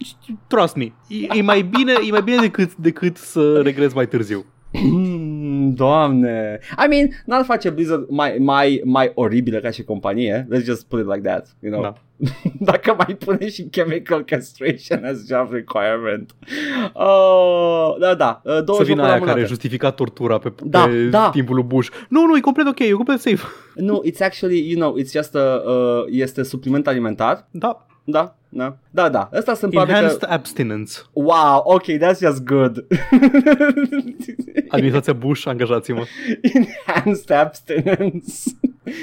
trust me, e, e, mai bine, e mai bine decât, decât să regrezi mai târziu. Mm, Doamne. I mean, n-ar face Blizzard mai, mai, mai oribilă ca și companie. Let's just put it like that, you know. Da. Dacă mai pune și chemical castration as job requirement. Oh, da, da. uh, Două Să vină jocuri aia amânate. care justifica tortura pe, Da, pe da. timpul lui Bush. Nu, nu, e complet ok, e complet safe. Nu, it's actually, you know, it's just a, uh, este supliment alimentar. Da, Da, da. Da, da. Ăsta sunt probabil enhanced că... abstinence. Wow, ok, that's just good. Administrația Bush, angajați-mă. Enhanced abstinence.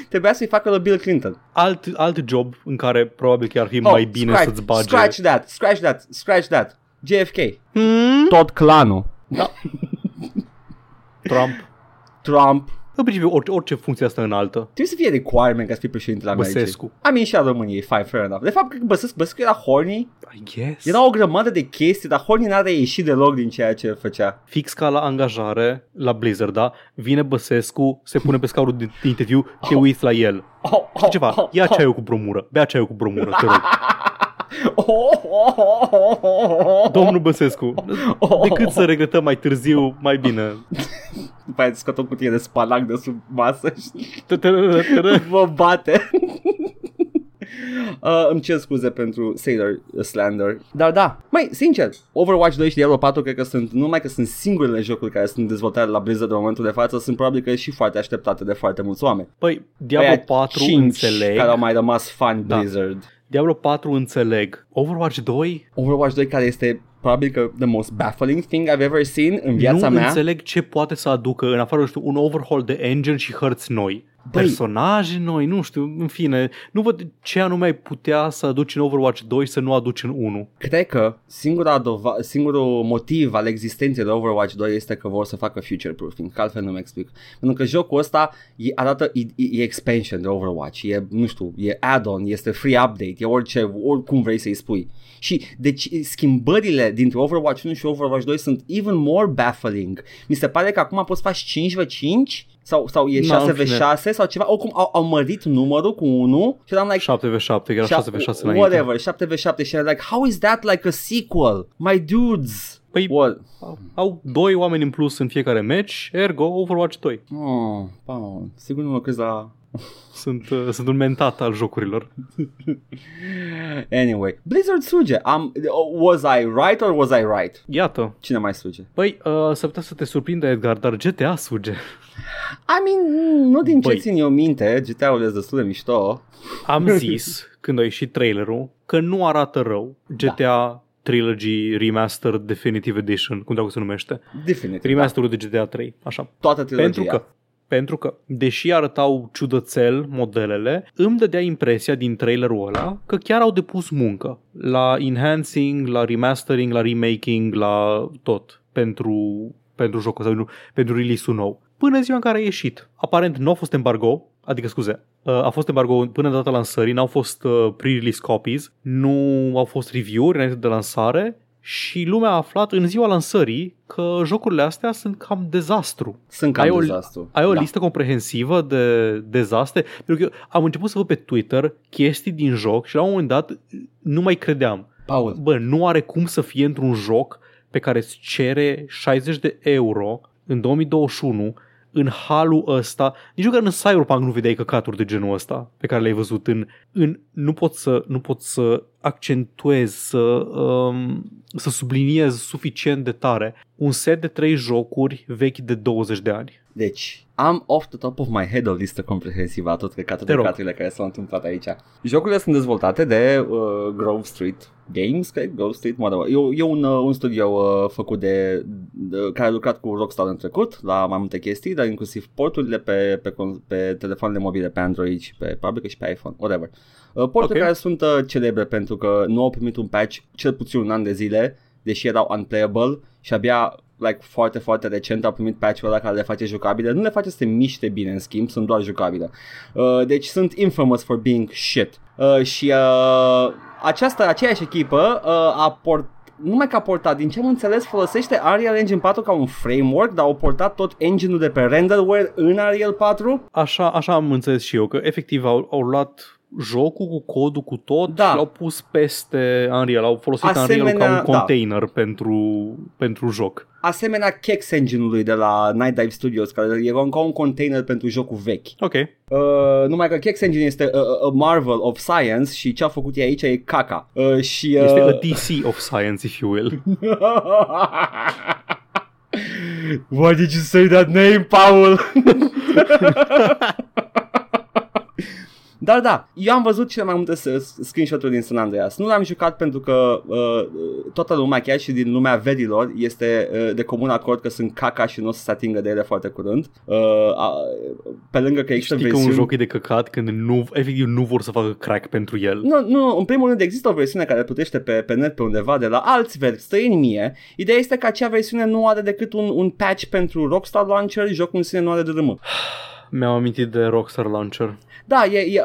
Trebuia să-i facă la Bill Clinton. Alt, alt job în care probabil că ar fi mai bine Oh, scratch, să-ți bage. Scratch that, scratch that, scratch that. JFK. Hmm? Tot clanul. Da. Trump. Trump. În principiu, orice, orice funcție asta înaltă. Trebuie să fie requirement ca să fii președintele Americii. Băsescu. I mean, și a României, fine, fair enough. De fapt, cred că Băsescu, Băsescu era horny. I guess. Era o grămadă de chestii, dar horny n-a ieșit deloc din ceea ce făcea. Fix ca la angajare, la Blizzard, da? Vine Băsescu, se pune pe scaunul de de interviu, te uiți la el. Oh, Știi ceva? Ia ceaiul cu bromură. Bea ceaiul cu bromură, te rog. Domnul Băsescu, decât să regretăm mai târziu, mai bine. După aia scot o cutie de spanac de sub masă și Tărărără. vă bate. Uh, îmi cer scuze pentru Sailor Slander Dar da, mai sincer Overwatch 2 și Diablo 4 cred că sunt Nu numai că sunt singurele jocuri care sunt dezvoltate la Blizzard în momentul de față Sunt probabil că și foarte așteptate de foarte mulți oameni Păi, Diablo Aia 4 cinci înțeleg. care au mai rămas fani Da. Blizzard Diablo 4 înțeleg. Overwatch 2 Overwatch 2 care este probabil că the most baffling thing I've ever seen în viața nu mea înțeleg ce poate să aducă în afară, nu știu, un overhaul de engine și hărți noi. Băi. Personaje noi, nu știu, în fine, nu văd ce anume ai putea să aduci în Overwatch 2 să nu aduci în 1. Cred că singura dova- singurul motiv al existenței de Overwatch 2 este că vor să facă future proofing, că altfel nu-mi explic. Pentru că jocul ăsta e, arată, e, e, e expansion de Overwatch, e, nu știu, e add-on, este free update, e orice, oricum vrei să-i spui. Și deci schimbările dintre Overwatch 1 și Overwatch 2 sunt even more baffling. Mi se pare că acum poți face 5v5 sau, sau e Na, în 6v6 sau ceva, oricum au, au mărit numărul cu 1 și eram like, 7v7, era Șap- 6v6 înainte. Whatever, 7v7 și era like, how is that like a sequel? My dudes. Păi, What? au, au doi oameni în plus în fiecare match, ergo Overwatch 2. Oh, Paul, sigur nu lucrezi la... Sunt, uh, sunt un mentat al jocurilor. Anyway, Blizzard suge. Am, was I right or was I right? Iată. Cine mai suge? Păi, uh, să putea să te surprinde, Edgar, dar GTA suge. I mean, nu din ce Băi. țin eu minte, GTA-ul este destul de mișto. Am zis, când a ieșit trailerul, că nu arată rău GTA da. Trilogy Remastered Definitive Edition, cum dacă se numește. Definitiv. Da. Remasterul de GTA 3, așa. Toată trilogia. Pentru că, pentru că, deși arătau ciudățel modelele, îmi dădea impresia din trailerul ăla că chiar au depus muncă la enhancing, la remastering, la remaking, la tot pentru, pentru jocul ăsta, pentru, pentru release-ul nou. Până ziua în care a ieșit. Aparent nu a fost embargo, adică scuze, uh, a fost embargo până în data lansării, n-au fost uh, pre-release copies, nu au fost review-uri înainte de lansare și lumea a aflat în ziua lansării că jocurile astea sunt cam dezastru. Sunt cam ai o, dezastru. ai o da. listă comprehensivă de dezastre? Pentru că eu am început să văd pe Twitter chestii din joc și la un moment dat nu mai credeam. Paul, Bă, nu are cum să fie într-un joc pe care îți cere 60 de euro în 2021 în halul ăsta, nici măcar în Cyberpunk nu vedeai căcaturi de genul ăsta pe care le-ai văzut în, în nu pot să nu pot să accentuez, să, um, să subliniez suficient de tare un set de trei jocuri vechi de 20 de ani. Deci, am off the top of my head o listă comprehensivă a tot căcatul Te de rog. caturile care s-au întâmplat aici. Jocurile sunt dezvoltate de uh, Grove Street Games, cred, Grove Street, mă rog, e, e un, uh, un studio uh, făcut de, de, care a lucrat cu Rockstar în trecut la mai multe chestii, dar inclusiv porturile pe, pe, con- pe telefoanele mobile, pe Android și pe probabil că și pe iPhone, whatever. Uh, porturi Ok. care sunt uh, celebre pentru că nu au primit un patch cel puțin un an de zile, deși erau unplayable și abia like, foarte, foarte recent au primit patch-ul ăla care le face jucabile. Nu le face să se miște bine, în schimb, sunt doar jucabile. Uh, deci sunt infamous for being shit. Uh, și uh, această, aceeași echipă uh, a port nu numai că a portat, din ce am înțeles, folosește Unreal Engine 4 ca un framework, dar au portat tot engine-ul de pe renderware în Unreal 4. Așa, așa am înțeles și eu, că efectiv au, au luat jocul cu codul cu tot Da. și l-au pus peste Unreal, au folosit Asemenea, Unreal ca un da. container pentru, pentru joc. Asemenea Kex engine-ului de la Night Dive Studios, care era ca un container pentru jocul vechi. Ok. Uh, numai că Kex Engine este a, a marvel of science și ce a făcut ei aici e caca. Uh, și, uh, Este a DC of science, if you will. Why did you say that name, Paul? Dar da, eu am văzut cele mai multe s- screenshot-uri din San Andreas. Nu l-am jucat pentru că uh, toată lumea, chiar și din lumea vedilor, este uh, de comun acord că sunt caca și nu o să se atingă de ele foarte curând. Uh, a, pe lângă că există Știi că versiuni... un joc e de căcat când nu, efectiv nu vor să facă crack pentru el. Nu, nu, în primul rând există o versiune care plutește pe, pe net pe undeva de la alți verzi străini mie. Ideea este că acea versiune nu are decât un, un patch pentru Rockstar Launcher, jocul în sine nu are de râmă. Mi-am amintit de Rockstar Launcher. Da, e, e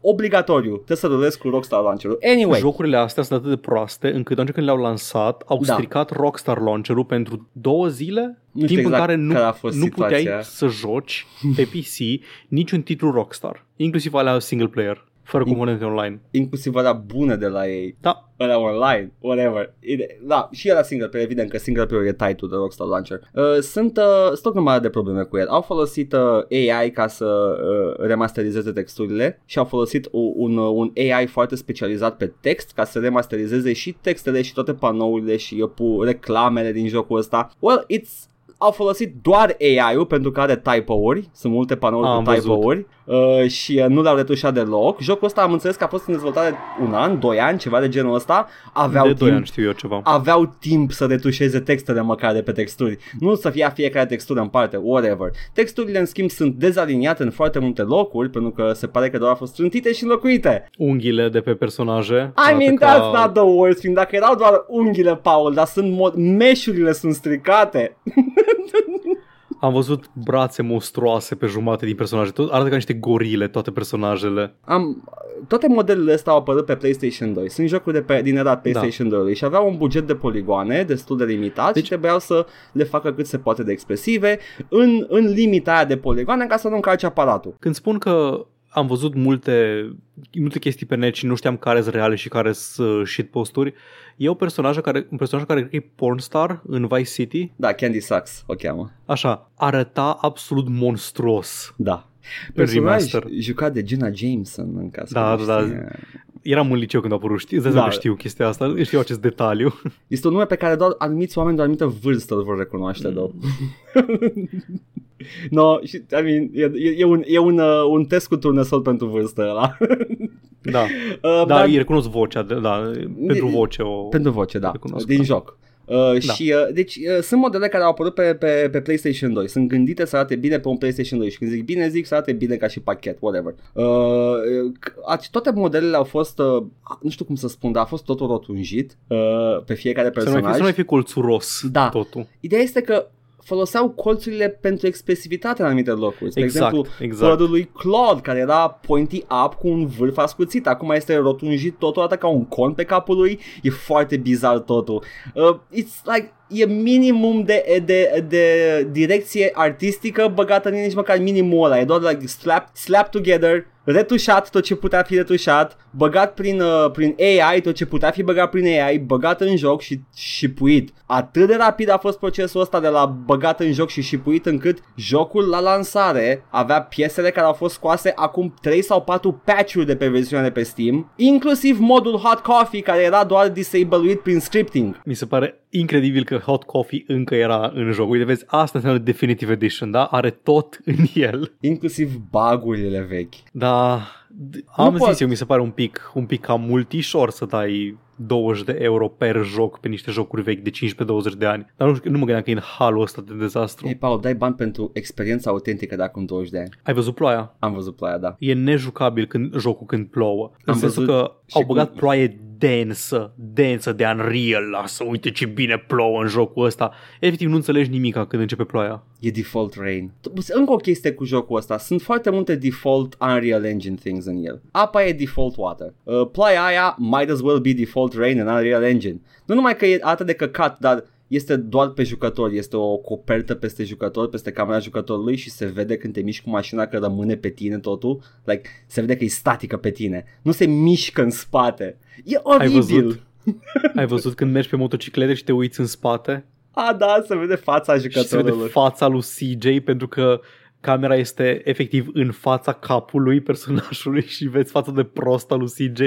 obligatoriu, trebuie să rulezi cu Rockstar Launcher-ul. Anyway, Jocurile astea sunt atât de proaste încât atunci când le-au lansat au Da. stricat Rockstar Launcher-ul pentru două zile Nu știu timp exact în care nu, care a fost nu situația. puteai să joci pe PC niciun titlu Rockstar, inclusiv alea single player, fără componente online. inclusiv alea bune de la ei, Da, alea online, whatever. Ide- Da, și era single player, evident că single player e title de Rockstar Launcher. Uh, sunt, uh, sunt o grămadă de probleme cu el. Au folosit uh, AI ca să uh, remasterizeze texturile și au folosit u- un, uh, un AI foarte specializat pe text ca să remasterizeze și textele și toate panourile și uh, pu- reclamele din jocul ăsta. Well, it's au folosit doar AI-ul pentru că are typo-uri, sunt multe panouri Am cu văzut. typo-uri uh, și uh, nu l-au retușat deloc. Jocul ăsta am înțeles că a fost în dezvoltare un an, doi ani, ceva de genul ăsta. Aveau de timp, 2 ani știu eu ceva. aveau timp să retușeze textele măcar de pe texturi. Nu să fie fiecare textură în parte, whatever. Texturile, în schimb, sunt dezaliniate în foarte multe locuri, pentru că se pare că doar au fost strântite și înlocuite. Unghiile de pe personaje. I arată mean, ca- that's not the worst thing. Dacă erau doar unghiile, Paul, dar sunt mod... meșurile sunt stricate. Am văzut brațe monstruoase pe jumate din personaje. Tot, arată ca niște gorile toate personajele. Am, toate modelele astea au apărut pe PlayStation 2. Sunt jocuri de pe, din era PlayStation 2 și aveau un buget de poligoane destul de limitat deci, și trebuiau să le facă cât se poate de expresive în, în limita aia de poligoane ca să nu încarci aparatul. Când spun că am văzut multe, multe chestii pe net și nu știam care sunt reale și care sunt shitposturi, e o personaj care, un personaj care cred că e pornstar în Vice City. Da, Candy Sucks o cheamă. Așa, arăta absolut monstruos. Da. În Personaj remaster. jucat de Jenna Jameson în caz Da, că nu da, știe. Eram în liceu când a apărut, știi? Îți dai Da. seama că știu chestia asta, știu acest detaliu. Este un nume pe care doar anumiți oameni de o anumită vârstă îl vor recunoaște, mm. no, și, I mean, e, e, e, un, e un, uh, un test cu turnesol pentru vârstă ăla. Da, uh, da, îi recunosc vocea, de- da, pentru voce o... Pentru voce, da, Recunosc, din da. joc. Uh, da. Și uh, deci uh, sunt modele care au apărut pe, pe, pe PlayStation 2 Sunt gândite să arate bine pe un PlayStation 2 Și când zic bine zic să arate bine ca și pachet Whatever uh, c- Toate modelele au fost uh, Nu știu cum să spun Dar a fost totul rotunjit uh, Pe fiecare Să nu, mai personaj fie, să nu mai fie colțuros Da. totul. Ideea este că foloseau colțurile pentru expresivitate în anumite locuri. Spre Exact, exemplu, exact. părul lui Claude, care era pointy up cu un vârf ascuțit. Acum este rotunjit totul arată ca un con pe capul lui. E foarte bizar totul. Uh, it's like e minimum de, de, de direcție artistică băgată în el, nici măcar minimul ăla, e doar like slap, slap together, retușat tot ce putea fi retușat, băgat prin, uh, prin AI tot ce putea fi băgat prin AI, băgat în joc și șipuit. Atât de rapid a fost procesul ăsta de la băgat în joc și șipuit încât jocul la lansare avea piesele care au fost scoase acum 3 sau 4 patch-uri de pe versiunea de pe Steam, inclusiv modul Hot Coffee care era doar disabled prin scripting. Mi se pare incredibil că Hot Coffee încă era în joc. Uite, vezi, asta înseamnă Definitive Edition, da? Are tot în el. Inclusiv bagurile vechi. Da, am Nu zis pot. eu, mi se pare un pic, un pic cam multișor să dai 20 de euro per joc pe niște jocuri vechi de 15-20 de ani. Dar nu, știu- nu mă gândeam că e în halul ăsta de dezastru. Ei, Paul, dai bani pentru experiența autentică de acum 20 de ani. Ai văzut ploaia? Am văzut ploaia, da. E nejucabil când jocul când plouă. În Am sensul văzut că și au băgat cum- ploaie densă, densă de Unreal, lasă, uite ce bine plouă în jocul ăsta. Efectiv nu înțelegi nimica când începe ploaia. E default rain. Încă o chestie cu jocul ăsta. Sunt foarte multe default Unreal Engine things în el. Apa e default water. Uh, ploaia aia might as well be default rain în Unreal Engine. Nu numai că e atât de căcat, dar este doar pe jucător, este o copertă peste jucător, peste camera jucătorului și se vede când te miști cu mașina că rămâne pe tine totul, like, se vede că e statică pe tine, nu se mișcă în spate. E Ai oribil. văzut? Ai văzut când mergi pe motociclete și te uiți în spate? A, da, se vede fața și se vede jucătorului. fața lui CJ pentru că camera este efectiv în fața capului personajului și vezi fața de prost al lui CJ.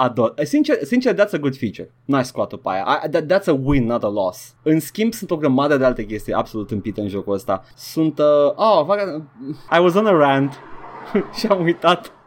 Ador. Sincer, sincer, that's a good feature. N-ai scoate pe aia. I, that, that's a win, not a loss. În schimb, sunt o grămadă de alte chestii absolut împite în jocul ăsta. Sunt... Uh, oh, fac, I was on a rant și am uitat.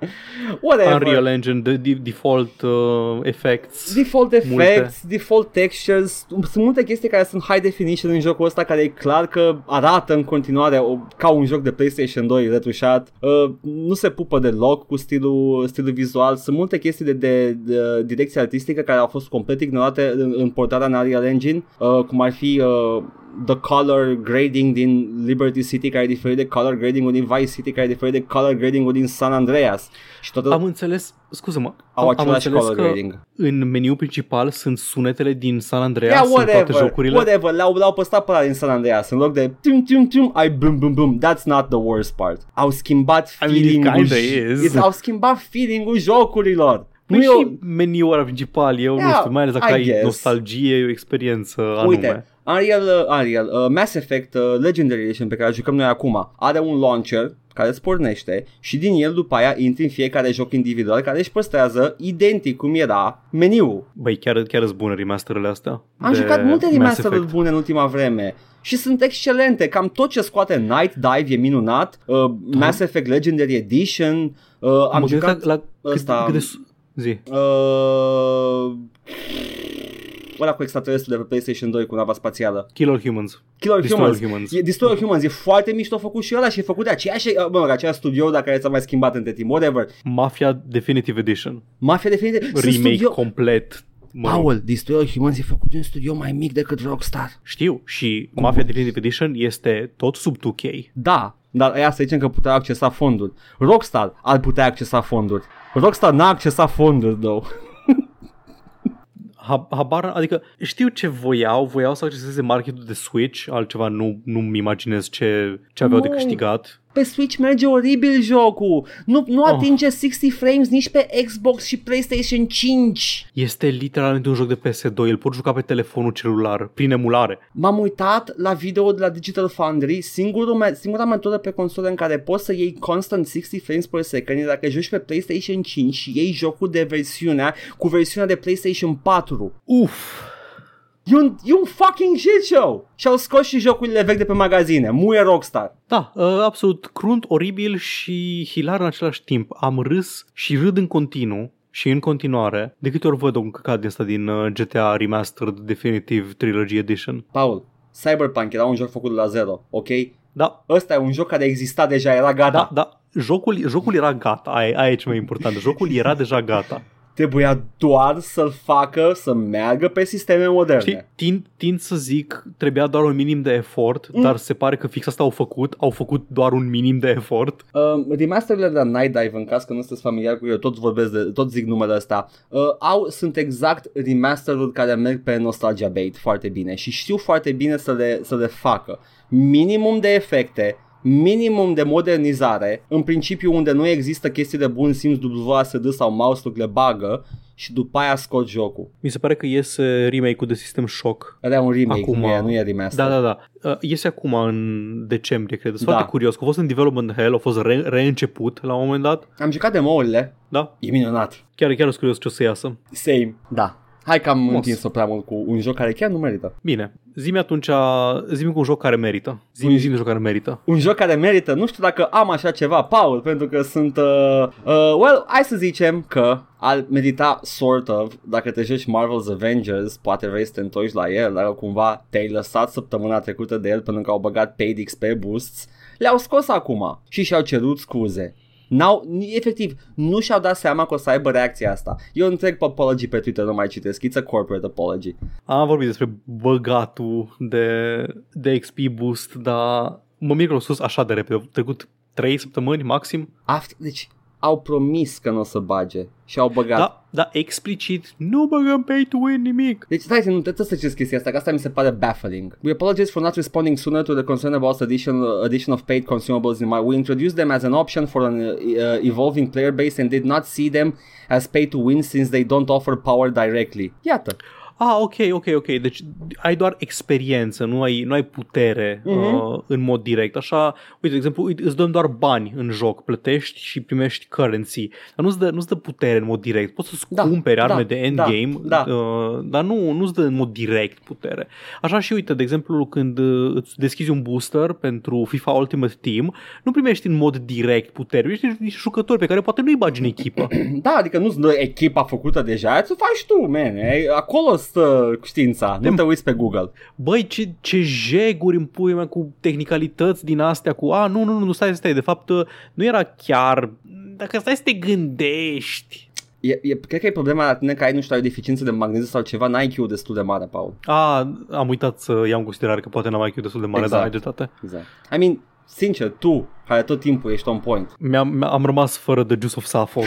Whatever. Unreal Engine, de, de, default uh, effects. Default effects, Multe. default textures, sunt multe chestii care sunt high definition în jocul ăsta care e clar că arată în continuare o, ca un joc de PlayStation 2 retușat. Uh, nu se pupă deloc cu stilul, stilul vizual. Sunt multe chestii de, de, de direcție artistică care au fost complet ignorate în, în portarea în Unreal Engine, uh, cum ar fi uh, the color grading din Liberty City care e diferit de color grading din Vice City care e diferit de color grading din San Andreas. Și tot Am înțeles, scuză-mă, au am, am același înțeles color că grading. în meniul principal sunt sunetele din San Andreas Yeah, în toate whatever, jocurile. whatever, le-au, le-au păstrat pe ăla din San Andreas În loc de tum tum tum, ai bum bum bum That's not the worst part Au schimbat I mean, it feeling-ul kinda j- is. Au schimbat feeling-ul jocurilor Păi Nu e și o- meniul ăla principal, eu nu Yeah, știu, mai ales dacă I ai guess. nostalgie, e o experiență anume. Uite, Unreal, uh, Unreal uh, Mass Effect uh, Legendary Edition pe care jucăm noi acum are un launcher care îți pornește și din el după aia intri în fiecare joc individual care își păstrează identic cum era meniul. Băi, chiar, chiar îți bună remasterele astea. Am de jucat multe Mass remasteruri Effect. bune în ultima vreme și sunt excelente. Cam tot ce scoate Night Dive e minunat. Uh, Mass Effect Legendary Edition. Uh, am Mă jucat gândesc la, la cât, ăsta- cât de... su- Zi. uh, ăla cu extraterestru de pe PlayStation 2 cu nava spațială. Killer Humans. Killer Destroyer Humans. Humans. E, Destroyer Humans e foarte mișto făcut și ăla și e făcut de aceeași, uh, mă rog, aceeași studio dacă s-a mai schimbat între timp, whatever. Mafia Definitive Edition. Mafia definitiv. Sunt Remake studio... complet. Mă rog. Paul, Destroyer Humans e făcut de un studio mai mic decât Rockstar. Știu. Și Mafia Definitive Edition este tot sub 2K. Da, dar aia să zicem că putea accesa fonduri. Rockstar ar putea accesa fonduri. Rockstar n-a accesat fonduri, though. Ha- Habar, adică știu ce voiau, voiau să acceseze marketul de Switch, altceva nu, nu-mi imaginez ce, ce aveau de Nu. câștigat. Pe Switch merge oribil jocul. Nu, nu Oh. atinge 60 frames nici pe Xbox și PlayStation 5. Este literalmente un joc de PS2, îl pot juca pe telefonul celular, prin emulare. M-am uitat la video de la Digital Foundry, singurul me- singura metodă pe consolă în care poți să iei constant 60 frames per second e dacă joci pe PlayStation 5 și iei jocul de versiunea cu versiunea de PlayStation 4. Uf! E un, e un fucking shit show! Și au scos și jocurile vechi de pe magazine. Muie Rockstar. Da, uh, absolut crunt, oribil și hilar în același timp. Am râs și râd în continuu și în continuare de câte ori văd un căcat din asta din uh, GTA Remastered Definitive Trilogy Edition. Paul, Cyberpunk era un joc făcut de la zero, ok? Da, Ăsta e un joc care exista deja, era gata. da, da. Jocul, jocul era gata, aia, aia e ce mai important. Jocul era deja gata. Trebuia doar să-l facă să meargă pe sisteme moderne. Știi, tind, tind să zic, trebuia doar un minim de efort, mm. dar se pare că fix asta au făcut, au făcut doar un minim de efort. Uh, remasterile de Night Dive, în caz că nu sunteți familiar cu eu, tot vorbesc de, tot zic numele ăsta, uh, au, sunt exact remasteruri care merg pe nostalgia bait foarte bine și știu foarte bine să le, să le facă. Minimum de efecte, minimum de modernizare, în principiu unde nu există chestii de bun simț, WASD sau mouse le bagă și după aia scot jocul. Mi se pare că iese remake-ul de System Shock. Era un remake, Acum- nu, e, nu e remaster. Da, da, da. Uh, Iese acum în decembrie, cred. Sunt Da. foarte curios. Că a fost în development hell, a fost re- reînceput la un moment dat. Am jucat demo-urile, Da? e minunat. Chiar, chiar sunt curios ce o să iasă. Same. Da. Hai că am Mos. întins-o prea mult cu un joc care chiar nu merită. Bine. Zi-mi atunci, zi-mi cu un joc care merită. Zi-mi, Un- zi-mi un joc care merită. Un joc care merită, nu știu dacă am așa ceva, Paul, pentru că sunt, uh, uh, well, hai să zicem că al medita sort of, dacă te joci Marvel's Avengers, poate vrei să te întorci la el, dar cumva te-ai lăsat săptămâna trecută de el pentru că au băgat paid XP boosts, le-au scos acum și și-au cerut scuze. N-au, ni- efectiv, nu și-au dat seama că o să aibă reacția asta. Eu întreg pe apology pe Twitter, nu mai citesc, it's a corporate apology. Am vorbit despre băgatul de, de XP boost, dar mă mir că l-au sus așa de repede. Au trecut 3 săptămâni maxim. After, deci, au promis că nu o să bage și au băgat. Da, da, explicit, nu băgăm pay to win nimic. Deci stai, nu trebuie să citeți chestia asta, că asta mi se pare baffling. We apologize for not responding sooner to the concern about addition, addition of paid consumables in my. We introduced them as an option for an uh, uh, evolving player base and did not see them as pay to win since they don't offer power directly. Iată. Ah, ok, ok, ok. Deci ai doar experiență, nu ai, nu ai putere Mhm. uh, în mod direct. Așa, uite, de exemplu, uite, îți dăm doar bani în joc, plătești și primești currency, dar nu-ți dă, nu-ți dă putere în mod direct. Poți să-ți Da, cumperi arme da, de endgame, da, da. Uh, dar nu, nu-ți dă în mod direct putere. Așa și uite, de exemplu, când uh, îți deschizi un booster pentru FIFA Ultimate Team, nu primești în mod direct putere, primești niște- niște jucători pe care poate nu-i bagi în echipă. Da, adică nu-ți dă echipa făcută deja, ți-o faci tu, man. E- Acolo stă știința, nu Dem- te uiți pe Google. Băi, ce, ce jeguri în pui mea cu tehnicalități din astea, cu a, nu, nu, nu, nu, stai, stai, de fapt uh, nu era chiar, dacă stai să te gândești. E, e, cred că e problema la tine că ai, nu știu, ai o deficiență de magneziu sau ceva, n-ai IQ destul de mare, Paul. A, am uitat să iau în considerare că poate n-am IQ destul de mare, Exact. dar ai dreptate. Exact. I mean, sincer, tu, care tot timpul ești on point. Mi-am, mi- am rămas fără de Juice of Sappho,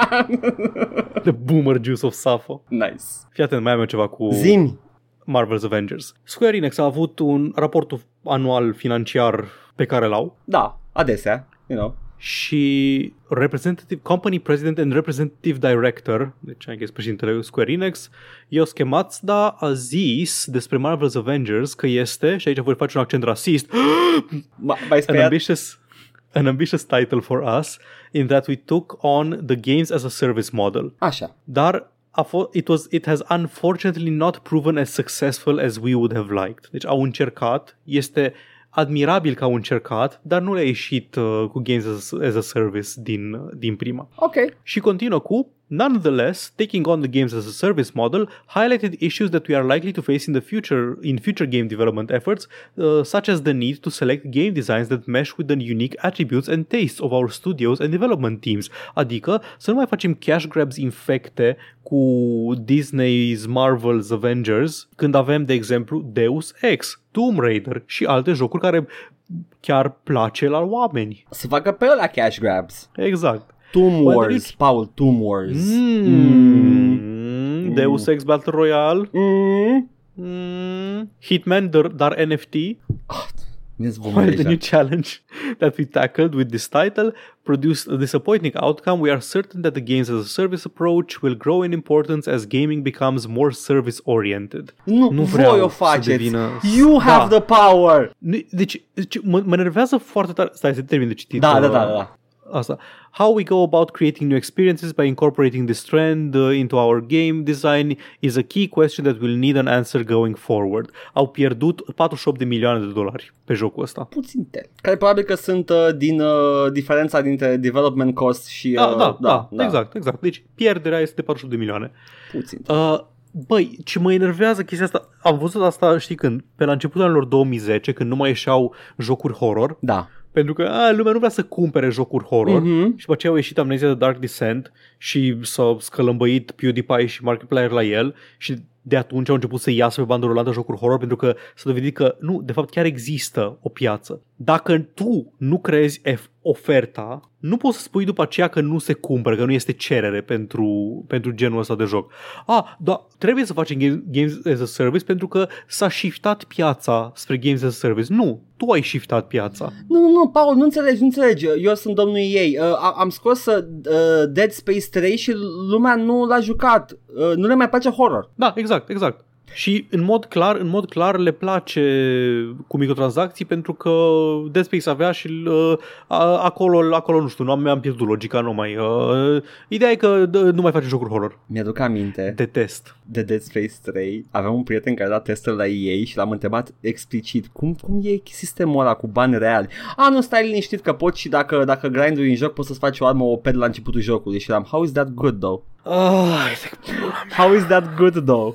de Boomer Juice of Sappho. nice. Fii atent, mai am eu ceva cu Zimi. Marvel's Avengers. Square Enix a avut un raport anual financiar pe care l-au Da, adesea, you know. Și representative, company president and representative director, deci ai guess președintele Square Enix, Yosuke Matsuda a zis despre Marvel's Avengers că este, și aici voi face un accent rasist, Ma, mai an speriat? ambitious an ambitious title for us in that we took on the games as a service model. Așa. Dar a fo- it, was, it has unfortunately not proven as successful as we would have liked. Deci au încercat, este admirabil că au încercat, dar nu le-a ieșit uh, cu games as, as a service din, din prima. Ok. Și continuă cu Nonetheless, taking on the games as a service model highlighted issues that we are likely to face in the future in future game development efforts, uh, such as the need to select game designs that mesh with the unique attributes and tastes of our studios and development teams. Adică să nu mai facem cash grabs infecte cu Disney's Marvel's Avengers când avem, de exemplu, Deus Ex, Tomb Raider și alte jocuri care chiar place la oameni. Să facă pe ăla cash grabs. Exact. Tomb Why Wars, did Paul, Tomb Wars. Mm. Deus Ex Battle Royale. Mm. Mm. Hitman, dar, dar NFT. Mi-e zvonul While the deja. new challenge that we tackled with this title produced a disappointing outcome, we are certain that the games as a service approach will grow in importance as gaming becomes more service oriented. Nu, Nu voi vreau o să faceți. devină- You Da. have the power. Deci, deci mă, mă nervează foarte tare. Stai să termin de citit. Da, da, uh, da, da, da. Asta. How we go about creating new experiences by incorporating this trend uh, into our game design is a key question that will need an answer going forward. Au pierdut 48 de milioane de dolari pe jocul ăsta. Puțin tel. Care probabil că sunt uh, din uh, diferența dintre development cost și... Da, uh, da, da, da, exact, exact. Deci pierderea este de 48 de milioane. Puțin. Uh, băi, ce mă enervează chestia asta, am văzut asta, știi când, pe la începutul anilor 2010, când nu mai ieșeau jocuri horror, Da. Pentru că a, lumea nu vrea să cumpere jocuri horror. Mhm. Și după aceea au ieșit Amnesia The Dark Descent și s-au scălămbăit PewDiePie și Markiplier la el și de atunci au început să iasă pe bandă rulantă jocuri horror pentru că s-a dovedit că nu, de fapt chiar există o piață. Dacă tu nu crezi F- oferta, nu poți să spui după aceea că nu se cumpără, că nu este cerere pentru, pentru genul ăsta de joc. Ah, da, trebuie să facem game- Games as a Service pentru că s-a shiftat piața spre Games as a Service. Nu, tu ai shiftat piața. Nu, nu, nu, Paul, nu înțelegi, nu înțelegi. Eu sunt domnul ei. Uh, a- am scos uh, Dead Space 3 și lumea nu l-a jucat. Uh, nu le mai place horror. Da, exact, exact. Și în mod clar, în mod clar le place cu microtransacții pentru că Dead Space avea și uh, a- acolo, acolo nu știu, nu am, mi-am pierdut logica, nu mai. Uh, ideea e că d- nu mai face jocuri horror. Mi-aduc aminte Detest. de Dead Space 3. Aveam un prieten care a dat testul la EA și l-am întrebat explicit cum, cum e sistemul ăla cu bani reali. A, nu, stai liniștit că poți și dacă, dacă grindui în joc poți să-ți faci o armă OP de la începutul jocului. Și eram, how is that good though? Ah, How is that good though?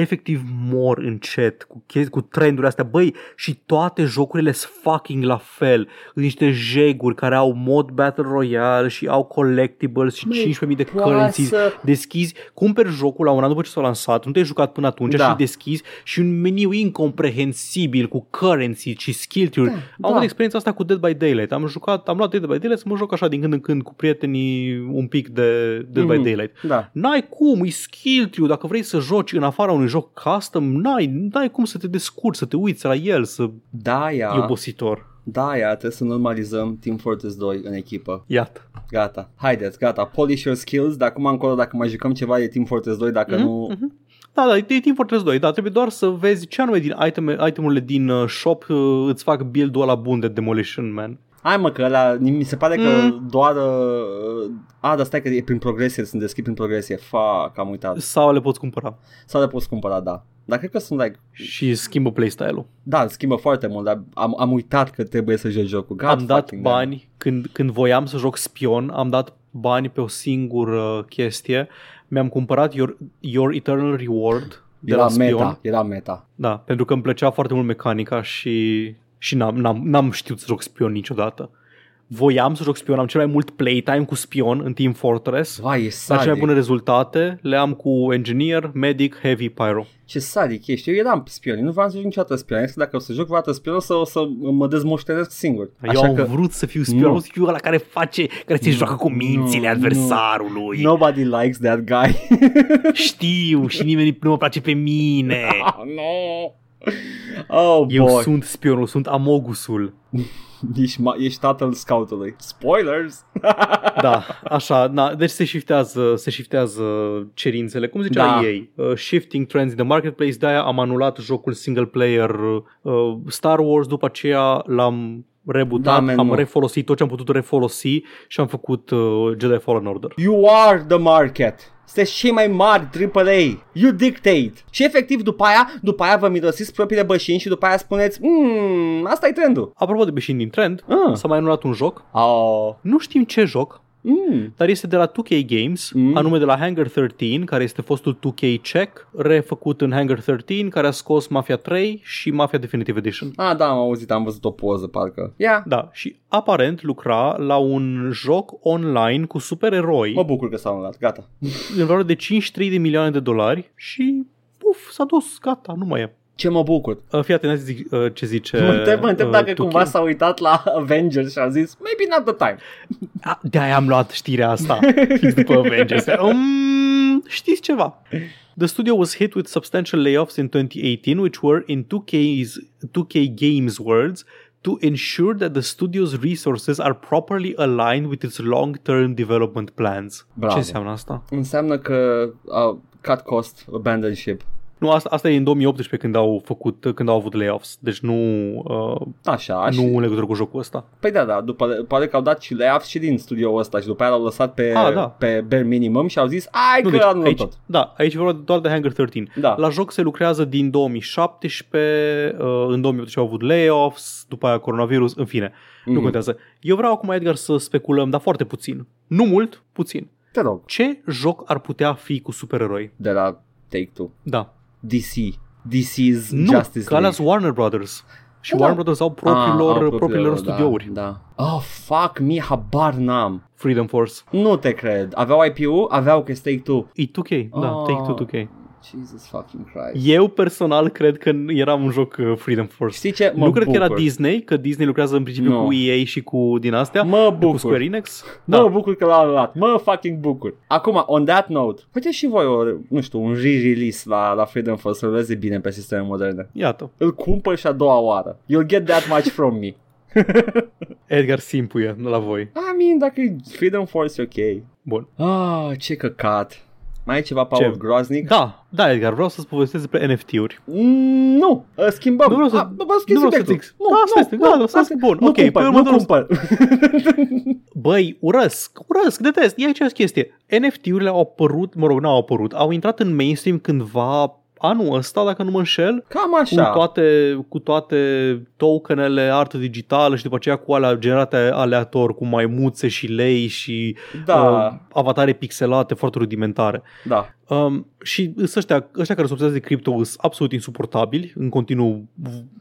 efectiv mor încet cu, chesti, cu trendurile astea. Băi, și toate jocurile sunt fucking la fel. Sunt niște jeguri care au mod Battle Royale și au collectibles și Măi, 15.000 de poate currencies. să- Deschizi, cumperi jocul la un an după ce s-a lansat, nu te-ai jucat până atunci Da. și deschizi și un meniu incomprehensibil cu currency și skill tree Da, Am da. avut experiența asta cu Dead by Daylight. Am jucat, am luat Dead by Daylight să mă joc așa din când în când cu prietenii un pic de Dead by Mhm. Daylight. Da. N-ai cum, e skill tree Dacă vrei să joci în afara unui joc custom, n-ai, n-ai cum să te descurci, să te uiți la el, să... Da, E ia. obositor. Da, ia, trebuie să normalizăm Team Fortress 2 în echipă. Iată. Gata. Haideți, gata. Polish your skills. De acum încolo, dacă mai jucăm ceva de Team Fortress 2, dacă Mhm, nu... mhm. Da, da, e Team Fortress 2, da, trebuie doar să vezi ce anume din iteme, itemurile din uh, shop uh, îți fac build-ul ăla bun de Demolition Man. Hai mă că ăla, mi se pare că Mm. doar... Uh, a, dar stai că e prin progresie, sunt deschis prin progresie. Fuck, am uitat. Sau le poți cumpăra Sau le poți cumpăra, da. Dar cred că sunt like... și schimbă playstyle-ul. Da, schimbă foarte mult, dar am, am uitat că trebuie să joci jocul. God am dat fucking damn. bani, când, când voiam să joc spion, am dat bani pe o singură chestie. Mi-am cumpărat Your, Your Eternal Reward de Era la spion. meta, era meta. Da, pentru că îmi plăcea foarte mult mecanica și, și n-am, n-am, n-am știut să joc spion niciodată. Voiam să joc spion, am cel mai mult playtime cu spion în Team Fortress. Vai, e Dar cele mai sadic. bune rezultate le am cu Engineer, Medic, Heavy, Pyro. Ce sadic ești. Eu eram spion. Eu nu vreau să joc niciodată spion. Că dacă o să joc vreodată spion, o să, o să mă dezmoștenesc singur. Eu am vrut să fiu spion, Nu. nu. să fiu ăla care face, care se joacă cu mințile nu, adversarului. Nobody likes that guy. Știu și nimeni nu mă place pe mine. oh, no. Oh, Eu boy. sunt spionul, sunt amogusul. Ești, ma- ești tatăl scoutului. Spoilers! Da, așa, na, deci se shiftează, se shiftează cerințele, cum zicea Da. ei, uh, shifting trends in the marketplace, de-aia am anulat jocul single player uh, Star Wars, după aceea l-am rebootat, Da, man, am nu. refolosit tot ce am putut refolosi și am făcut uh, Jedi Fallen Order. You are the market. Sunteți cei mai mari AAA. You dictate. Și efectiv după aia, după aia vă mirosiți propriile bășini și după aia spuneți, mmm, asta e trendul. Apropo de beșini din trend, Ah. s-a mai anulat un joc, Oh. nu știm ce joc, Mm. dar este de la 2K Games, Mm. mm. anume de la Hangar 13, care este fostul 2K Check, refăcut în Hangar 13, care a scos Mafia 3 și Mafia Definitive Edition. Ah, da, am auzit, am văzut o poză, parcă. Ia, yeah. Da, și aparent lucra la un joc online cu supereroi mă bucur că s-a anulat, gata. în valoare de 53 de milioane de dolari și puf, s-a dus, gata, nu mai e. Ce mă bucur. Uh, Fii atent, hai să zic uh, ce zice Mă întreb, mă întreb uh, dacă 2K. cumva s-a uitat la Avengers și a zis, maybe not the time. A, De-aia am luat știrea asta fix după Avengers. Um, știți ceva? The studio was hit with substantial layoffs in 2018, which were, in 2K's, 2K Games' words, to ensure that the studio's resources are properly aligned with its long-term development plans. Bravo. Ce înseamnă asta? Înseamnă că uh, cut cost, abandon ship. Nu, asta, asta e în 2018 când au făcut, când au avut layoffs. Deci nu, uh, Așa, și... nu în legătură cu jocul ăsta. Păi da, da, după, pare că au dat și layoffs și din studioul ăsta și după aia l-au lăsat pe, Ah, da. pe bare minimum și au zis, ai Nu, că deci, anulăm aici, tot. da, aici e vorba doar de Hangar 13. Da. La joc se lucrează din 2017, uh, în 2018 au avut layoffs, după aia coronavirus, în fine, mm-hmm. nu Mhm. contează. Eu vreau acum, Edgar, să speculăm, dar foarte puțin. Nu mult, puțin. Te rog, Ce joc ar putea fi cu supereroi? de la Take-Two. Da. DC. DC's Nu, Justice că alea League. sunt Warner Brothers. Și Da, Warner da. Brothers au Ah, propriilor, au propriilor da, studiouri. Da. Oh, fuck me, habar n-am. Freedom Force. Nu te cred. Aveau IPU? Aveau că Take 2. E 2K, da, Oh. Take Two 2K. Jesus fucking Christ. Eu personal cred că era un joc uh, Freedom Force. Știi ce? Mă nu cred că era bucur. Disney, că Disney lucrează în principiu Nu. cu EA și cu din astea, Mă cu bucur. Square Enix. Da. Da. Mă bucur că l-am luat. Mă fucking bucur. Acum, on that note, faceți și voi o, nu știu, un re-release la, la Freedom Force să ruleze bine pe sisteme moderne. Iată, Îl cumpăr și a doua oară. You'll get that much from me. Edgar simpuie la voi. I mean, dacă e Freedom Force, e ok. Bun. Ah, ce căcat. Mai e ceva, Paul, Ce? groaznic? Da, da, Edgar, vreau să-ți povestesc despre NFT-uri. Mm, nu, uh, schimbăm. Nu vreau să- Ah, bă, bă, schimb nu vreau să subiectul. zic. Nu, Da, asta nu, este, nu, da, asta asta- este bun. Nu Ok, cumpăr, pe nu următorul- cumpăr. Băi, urăsc, urăsc, detest, e aceeași chestie. NFT-urile au apărut, mă rog, n-au apărut, au intrat în mainstream cândva anul ăsta, dacă nu mă înșel, Cam cu așa. toate, cu toate tokenele, artă digitală și după aceea cu alea generate aleator, cu maimuțe și lei și Da, uh, avatare pixelate foarte rudimentare. da. Um, și sunt ăștia, ăștia care se obsedează de cripto sunt absolut insuportabili, în continuu,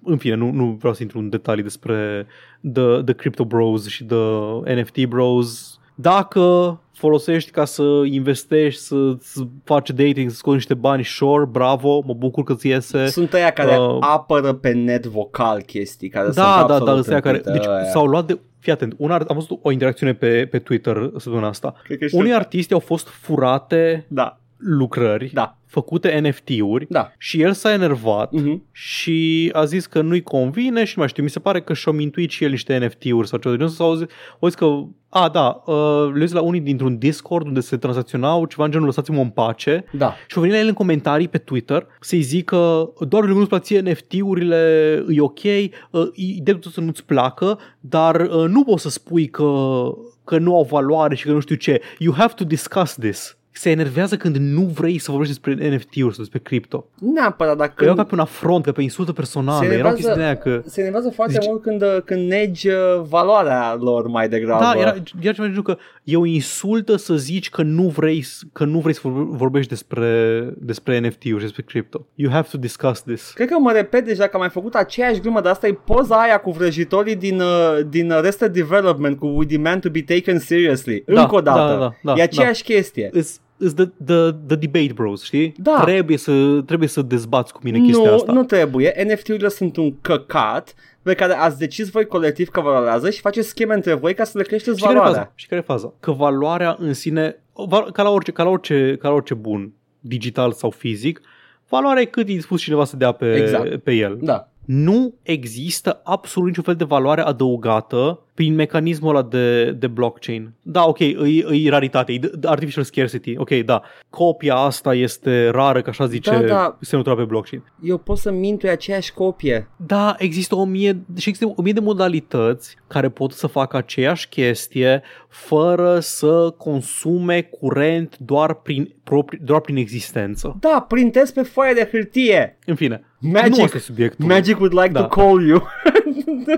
în fine, nu, nu vreau să intru în detalii despre the, the crypto bros și the NFT bros. Dacă folosești ca să investești, să faci dating, să scoți niște bani, sure, bravo, mă bucur că ți iese. Sunt aia care Uh, apără pe net vocal chestii, care sunt Da, da, absolut da, ăstea care, întâlnite, deci aia. s-au luat de, fii atent, un art, am văzut o interacțiune pe, pe Twitter săptămâna asta. Cred că știu. Unii artiști au fost furate Da, lucrări da, făcute NFT-uri da. și el s-a enervat Mhm. și a zis că nu-i convine și nu mai știu, mi se pare că și-a mintuit și el niște NFT-uri sau ceva de genul sau au zis, au zis că, a, da, uh, le la unii dintr-un Discord unde se tranzacționau ceva în genul lăsați-mă în pace Da. și au venit la el în comentarii pe Twitter să-i zică doar pentru că nu-ți plație NFT-urile, e ok, uh, e dreptul să nu-ți placă, dar uh, nu poți să spui că, că nu au valoare și că nu știu ce. You have to discuss this. Se enervează când nu vrei să vorbești despre NFT-uri sau despre cripto. Nu neapărat, dar Că era când, ca pe un afront, ca pe insultă personală. Se Era o enervează- chestie de aia că... se enervează foarte Zice- mult când, uh, când negi uh, valoarea lor mai degrabă. Da, era, era ceva de genul că e o insultă să zici că nu vrei, s- că nu vrei să vorbe- vorbești despre, despre NFT-uri și despre crypto. You have to discuss this. Cred că mă repet deja că am mai făcut aceeași glumă, dar asta e poza aia cu vrăjitorii din, uh, din Arrested Development cu We Demand to be Taken Seriously. Da, Încă o dată. da, da, da, e aceeași chestie. Is, is the, the, the debate bros, știi? Da. Trebuie să, trebuie să dezbați cu mine chestia Nu, asta. nu trebuie. NFT-urile sunt un căcat pe care ați decis voi colectiv că valorează și faceți scheme între voi ca să le creșteți și care e valoarea. faza? Și care e faza? Că valoarea în sine, val- ca la orice, ca la orice, ca la orice bun, digital sau fizic, valoarea e cât e dispus cineva să dea pe, Exact. pe el. Da. Nu există absolut niciun fel de valoare adăugată prin mecanismul ăla de, de blockchain. Da, ok, e, e raritate, e de- artificial scarcity, ok, da. Copia asta este rară, că așa zice Da, da. semnătura pe blockchain. Eu pot să mintui aceeași copie. Da, există o mie, și există o mie de modalități care pot să facă aceeași chestie fără să consume curent doar prin, propri, doar prin existență. Da, printez pe foaie de hârtie. În fine, Magic. nu asta e subiectul. Magic would like Da. to call you.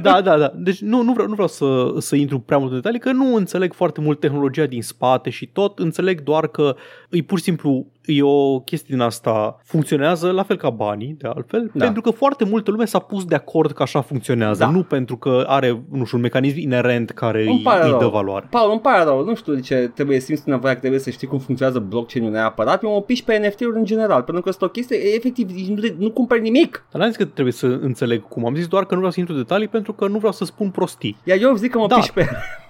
Da, da, da. Deci nu, nu vreau, nu vreau să, să intru prea mult în detalii, că nu înțeleg foarte mult tehnologia din spate și tot. Înțeleg doar că e pur și simplu e o chestie din asta funcționează la fel ca banii, de altfel, Da. pentru că foarte multă lume s-a pus de acord că așa funcționează, Da. nu pentru că are, nu știu, un mecanism inerent care Îmi îi, pare îi rău. dă valoare. Paul, îmi pare rău, nu știu de ce trebuie simți nevoia că trebuie să știi cum funcționează blockchain-ul neapărat. Eu mă piși pe NFT-uri în general, pentru că este o chestie, efectiv, nu, nu cumperi nimic. Dar n-am zis că trebuie să înțeleg cum. Am zis doar că nu vreau să intru în detalii pentru că nu vreau să spun prostii. Iar eu zic că mă Da. piși pe...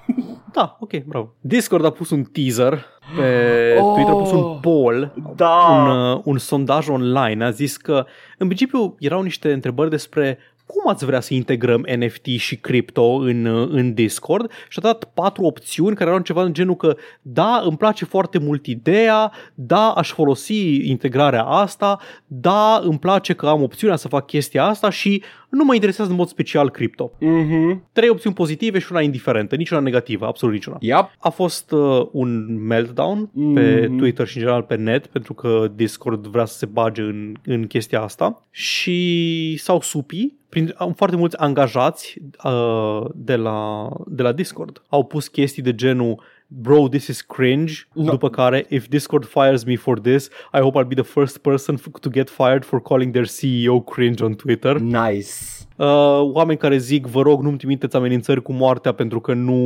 Da, ok, bravo. Discord a pus un teaser pe Oh. Twitter, a pus un poll Da. un, uh, un sondaj online a zis că în principiu erau niște întrebări despre cum ați vrea să integrăm NFT și cripto în, uh, în Discord și a dat patru opțiuni care erau ceva în genul că da, îmi place foarte mult ideea, da, aș folosi integrarea asta, da, îmi place că am opțiunea să fac chestia asta și nu mă interesează în mod special cripto. Mhm. Trei opțiuni pozitive și una indiferentă, niciuna negativă, absolut niciuna. Yep. A fost uh, un meltdown pe Mhm. Twitter și în general pe net pentru că Discord vrea să se bage în, în chestia asta și s-au supi prin, am foarte mulți angajați uh, de, la, de la Discord. Au pus chestii de genul bro, this is cringe, No. după care, if Discord fires me for this, I hope I'll be the first person f- to get fired for calling their CEO cringe on Twitter. Nice. Uh, oameni care zic, vă rog, nu-mi trimiteți amenințări cu moartea pentru că nu,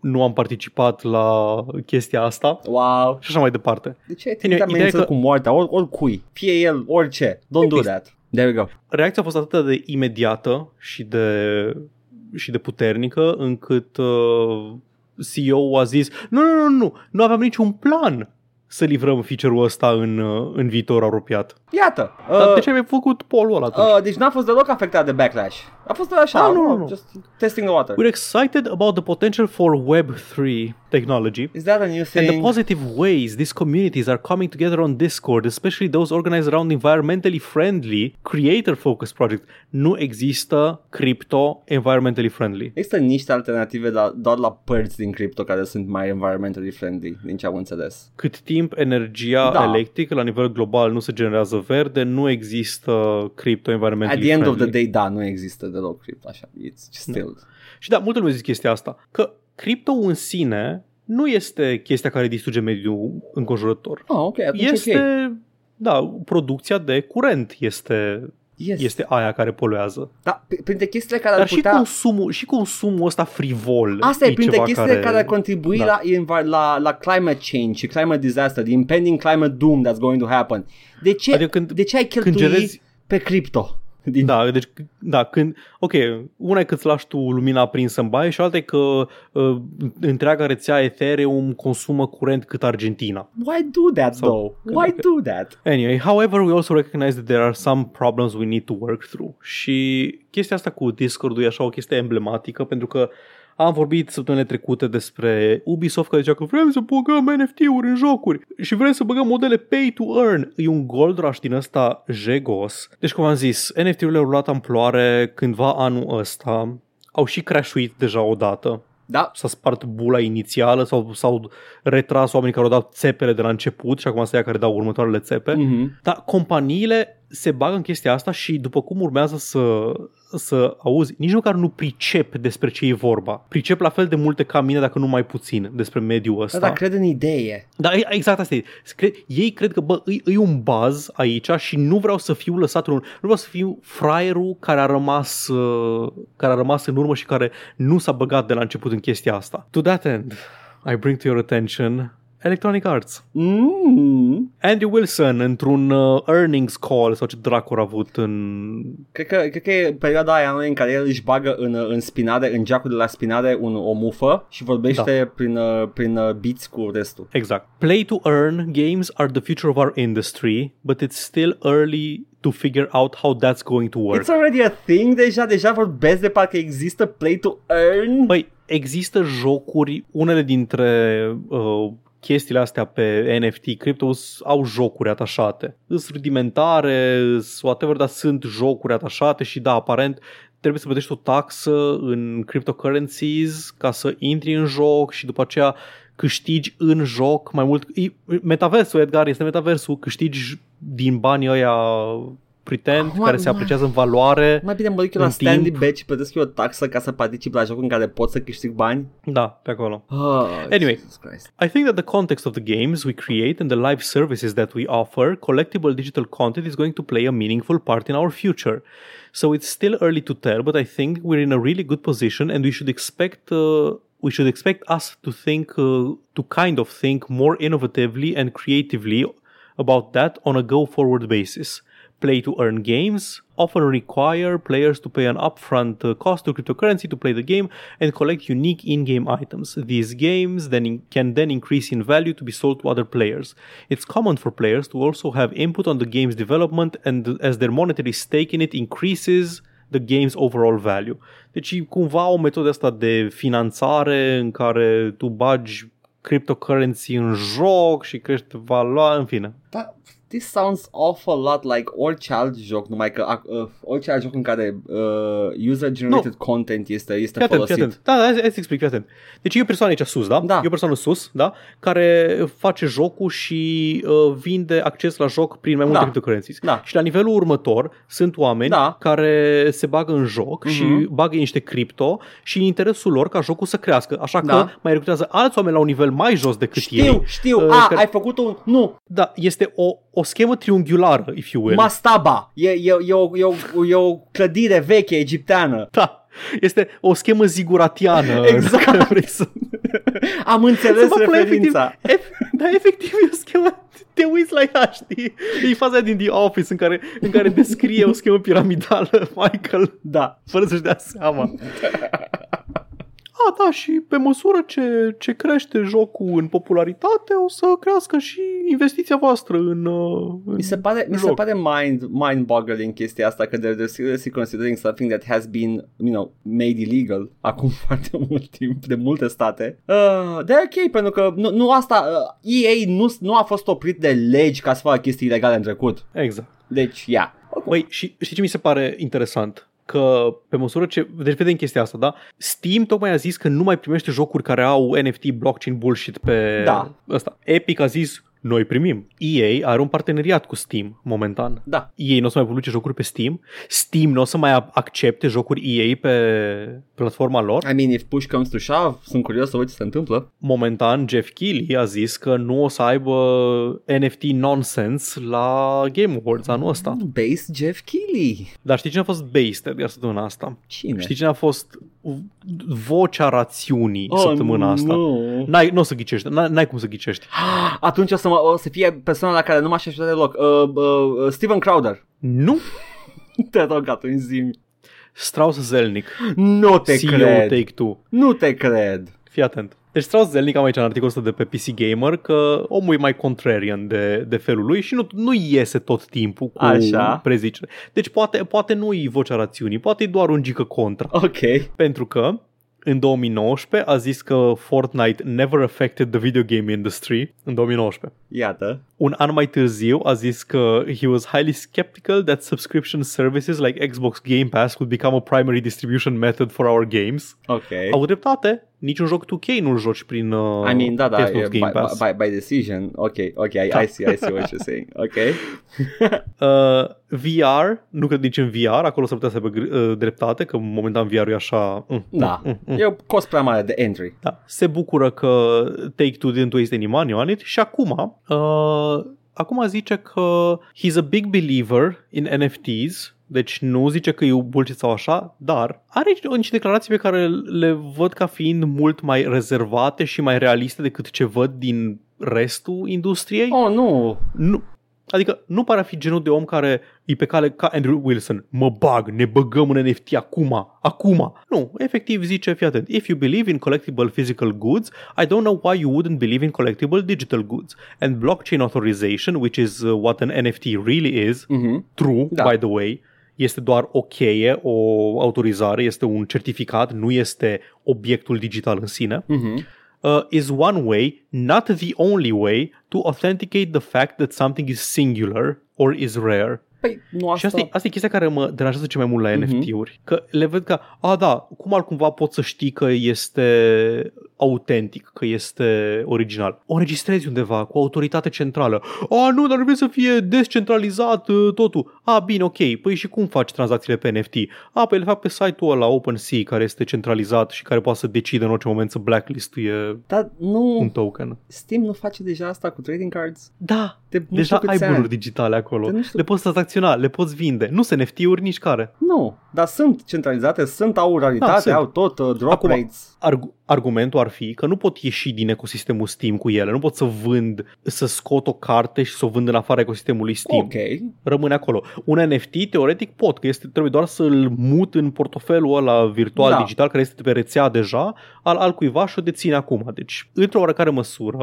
nu am participat la chestia asta Wow. și așa mai departe. De ce ai Anyway, trimis ideea e amenințări că- cu moartea? Or, oricui. Fie el, orice. Don't do Exact. that. There we go. reacția a fost atât de imediată și de, și de puternică încât uh, CEO a zis nu, nu, nu, nu, nu aveam niciun plan să livrăm feature-ul ăsta în, uh, în viitor apropiat. Iată. Dar Uh, de ce ai făcut polul ăla atunci? uh, deci n-a fost deloc afectat de backlash. A fost așa, Ah, nu, oh, nu, nu. just testing the water. We're excited about the potential for Web3 technology Is that a new and the thing? positive ways these communities are coming together on Discord, especially those organized around environmentally friendly, creator-focused projects. Nu există crypto environmentally friendly. Există niște alternative la, doar la părți din crypto care sunt mai environmentally friendly, din ce am înțeles. cât timp energia Da. da. electrică la nivel global nu se generează verde, nu există crypto environmentally At the end friendly. of the day, da, nu există deloc crypto, așa. It's still... Și da, multă lume zice chestia asta, că crypto în sine nu este chestia care distruge mediul înconjurător. Oh, ok, atunci Este, ok. da, producția de curent este, Yes. este aia care poluează. Da, p- printre chestiile care Dar ar și, putea... consumul, și consumul ăsta frivol Asta e printre ceva chestiile care, care ar contribui da. la, inva- la, la climate change și climate disaster, the impending climate doom that's going to happen. De ce, Adică când- de ce ai când cheltui gerezi- pe cripto? Din... Da, deci, da, când, ok, una e că îți lași tu lumina aprinsă în baie și alta e că uh, întreaga rețea Ethereum consumă curent cât Argentina. Why do that Sau- though? Why do that? Anyway, however, we also recognize that there are some problems we need to work through. Și chestia asta cu Discord-ul e așa o chestie emblematică pentru că am vorbit săptămânile trecute despre Ubisoft care zicea că vrem să băgăm NFT-uri în jocuri și vrem să băgăm modele pay to earn. E un gold rush din ăsta jegos. Deci, cum am zis, NFT-urile au luat amploare cândva anul ăsta. Au și crashuit deja odată Da, s-a spart bula inițială sau s-au retras oamenii care au dat țepele de la început și acum sunt ea care dau următoarele țepe. Mhm. Dar companiile se bagă în chestia asta și după cum urmează să, să auzi, nici măcar nu pricep despre ce e vorba. Pricep la fel de multe ca mine, dacă nu mai puțin, despre mediul da, ăsta. dar cred în idee. Da, e- exact asta e. Cred, ei cred că, bă, e, e un baz aici și nu vreau să fiu lăsat în urmă. Nu vreau să fiu fraierul care a rămas, uh, care a rămas în urmă și care nu s-a băgat de la început în chestia asta. To that end, I bring to your attention Electronic Arts. Mm. Andy Wilson, într-un uh, earnings call sau ce dracu a avut în... Cred că, cred că e perioada aia în care el își bagă în, în spinare, în geacul de la spinare un, o mufă și vorbește da. prin, uh, prin uh, beats cu restul. Exact. Play to earn games are the future of our industry, but it's still early to figure out how that's going to work. It's already a thing deja, deja vorbesc de parcă există play to earn. Păi, există jocuri, unele dintre uh, chestiile astea pe NFT, crypto, au jocuri atașate. Sunt rudimentare, îs whatever, dar sunt jocuri atașate și da, aparent trebuie să plătești o taxă în cryptocurrencies ca să intri în joc și după aceea câștigi în joc mai mult. E, metaversul, Edgar, este metaversul, câștigi din banii ăia pretend, Acum, care se apreciază în valoare. Mai bine mă duc la. Standy Bet și plătesc eu o taxă ca să particip la jocul în care pot să câștig bani. Da, pe acolo. Oh, Anyway. I think that the context of the games we create and the live services that we offer, collectible digital content is going to play a meaningful part in our future. So it's still early to tell, but I think we're in a really good position and we should expect uh, we should expect us to think uh, to kind of think more innovatively and creatively about that on a go forward basis. Play to earn games often require players to pay an upfront uh, cost to cryptocurrency to play the game and collect unique in-game items. These games then in- can then increase in value to be sold to other players. It's common for players to also have input on the game's development and as their monetary stake in it increases the game's overall value. Deci cumva o metodă asta de finanțare în care tu bagi cryptocurrency în joc și crește valoare, în fine. Da, this sounds awful lot like orice alt joc, numai că uh, orice alt joc în care uh, user-generated no. content este, este Fii atent, folosit. fii atent. Da, da, hai, hai să explic, fii atent. Deci e o persoană aici sus, da? Da. E o persoană sus, da? Care face jocul și uh, vinde acces la joc prin mai multe Da. cryptocurrencies. Da. Și la nivelul următor sunt oameni Da. care se bagă în joc Mhm. și bagă niște cripto și în interesul lor ca jocul să crească. Așa că Da. mai recrutează alți oameni la un nivel mai jos decât Știu, ei. știu. uh, A, care- ai făcut un... Nu, Da, este o, o schemă triunghiulară, if you will. mastaba. E, e, e, o, e, o, e o clădire veche egipteană. Da. Este o schemă ziguratiană. Exact. dacă vrei să... Am înțeles Să mă plec, referința. Efectiv, ef- da, efectiv e o schemă te uiți la ea, știi? E faza din The Office în care, în care descrie o schemă piramidală, Michael, Da. fără să-și dea seama. A, da, și pe măsură ce, ce crește jocul în popularitate, o să crească și investiția voastră în, uh, în Mi se pare, mi se joc. pare mind, mind-boggling chestia asta că they're seriously considering something that has been, you know, made illegal acum foarte mult timp de multe state. Uh, de ok, pentru că nu, nu asta, uh, EA nu, nu a fost oprit de legi ca să facă chestii ilegale în trecut. Exact. Deci, ia. Băi, și știi ce mi se pare interesant? Că pe măsură ce... Deci vedem chestia asta, da? Steam tocmai a zis că nu mai primește jocuri care au NFT blockchain bullshit pe Da. ăsta. Epic a zis noi primim. EA are un parteneriat cu Steam momentan. Da. EA nu o să mai publice jocuri pe Steam. Steam nu o să mai accepte jocuri EA pe platforma lor. I mean, if push comes to shove, sunt curios să văd ce se întâmplă. Momentan, Jeff Keighley a zis că nu o să aibă NFT nonsense la Game Awards anul ăsta. Base Jeff Keighley. Dar știi cine a fost based Edgar săptămâna asta? Cine? Știi cine a fost vocea rațiunii oh, săptămâna asta? Nu. N-ai, nu o să ghicești, n-ai, n-ai cum să ghicești. Atunci o să, mă, o să fie persoana la care nu m-aș aștepta deloc. Uh, uh, Steven Crowder. Nu? Te rog atunci zi Strauss Zelnick, Nu te CEO cred. Take-Two. Nu te cred. Fii atent. Deci Strauss Zelnick am aici în articolul ăsta de pe PC Gamer că omul e mai contrarian de, de felul lui și nu, nu iese tot timpul cu Așa. prezicere. Deci poate, poate nu e vocea rațiunii, poate e doar un gică contra. Ok. Pentru că în 2019 a zis că Fortnite never affected the video game industry în 2019. Iată. Un an mai târziu a zis că he was highly skeptical that subscription services like Xbox Game Pass would become a primary distribution method for our games. Ok. Au dreptate, niciun joc 2K nu-l joci prin uh, I mean, da, da, Xbox e, by, Game Pass. by, by decision. Ok, ok, I, Da. I see, I see what you're saying. Ok. Uh, VR, nu cred nici în VR, acolo s-ar putea să aibă gr- uh, dreptate, că momentan VR-ul e așa... Mm, Da. mm, mm. E o cost prea mare de entry. Da. Se bucură că Take-Two didn't waste any money on it și acum, uh, acum zice că he's a big believer in NFTs, deci nu zice că e bullshit sau așa, dar are niște declarații pe care le văd ca fiind mult mai rezervate și mai realiste decât ce văd din restul industriei. Oh, nu. Nu, adică nu pare a fi genul de om care e pe cale ca Andrew Wilson. Mă bag, ne băgăm în NFT acum, acum. Nu, efectiv zice, fii atent, if you believe in collectible physical goods, I don't know why you wouldn't believe in collectible digital goods. And blockchain authorization, which is uh, what an NFT really is, Mhm. true, Da. by the way, este doar o cheie, o autorizare, este un certificat, nu este obiectul digital în sine Mhm. Uh, is one way, not the only way, to authenticate the fact that something is singular or is rare. Păi, nu Și asta... asta, e- asta e chestia care mă deranjează cel mai mult la Mhm. NFT-uri. Că le văd că, a, da, cum altcumva pot să știi că este autentic, că este original. O înregistrezi undeva cu autoritate centrală. A, nu, dar trebuie să fie descentralizat uh, totul. A, bine, ok. Păi și cum faci tranzacțiile pe NFT? A, păi le fac pe site-ul ăla OpenSea, care este centralizat și care poate să decide în orice moment să blacklistuie Dar nu... un token. Steam nu face deja asta cu trading cards? Da, De nu deja știu câți ai ani. bunuri digitale acolo. De nu știu- Le poți tranzacționa, le poți vinde. Nu sunt NFT-uri nici care. Nu, dar sunt centralizate, sunt, au raritate, Da, sunt. au tot uh, drop Acum- rates. Argu- argumentul ar fi că nu pot ieși din ecosistemul Steam cu ele. Nu pot să vând, să scot o carte și să o vând în afara ecosistemului Steam. Ok, Rămâne acolo. Un NFT, teoretic, pot, că este, trebuie doar să-l mut în portofelul ăla virtual Da. digital, care este pe rețea deja, al, al cuiva și o deține acum. Deci, într-o oarecare măsură,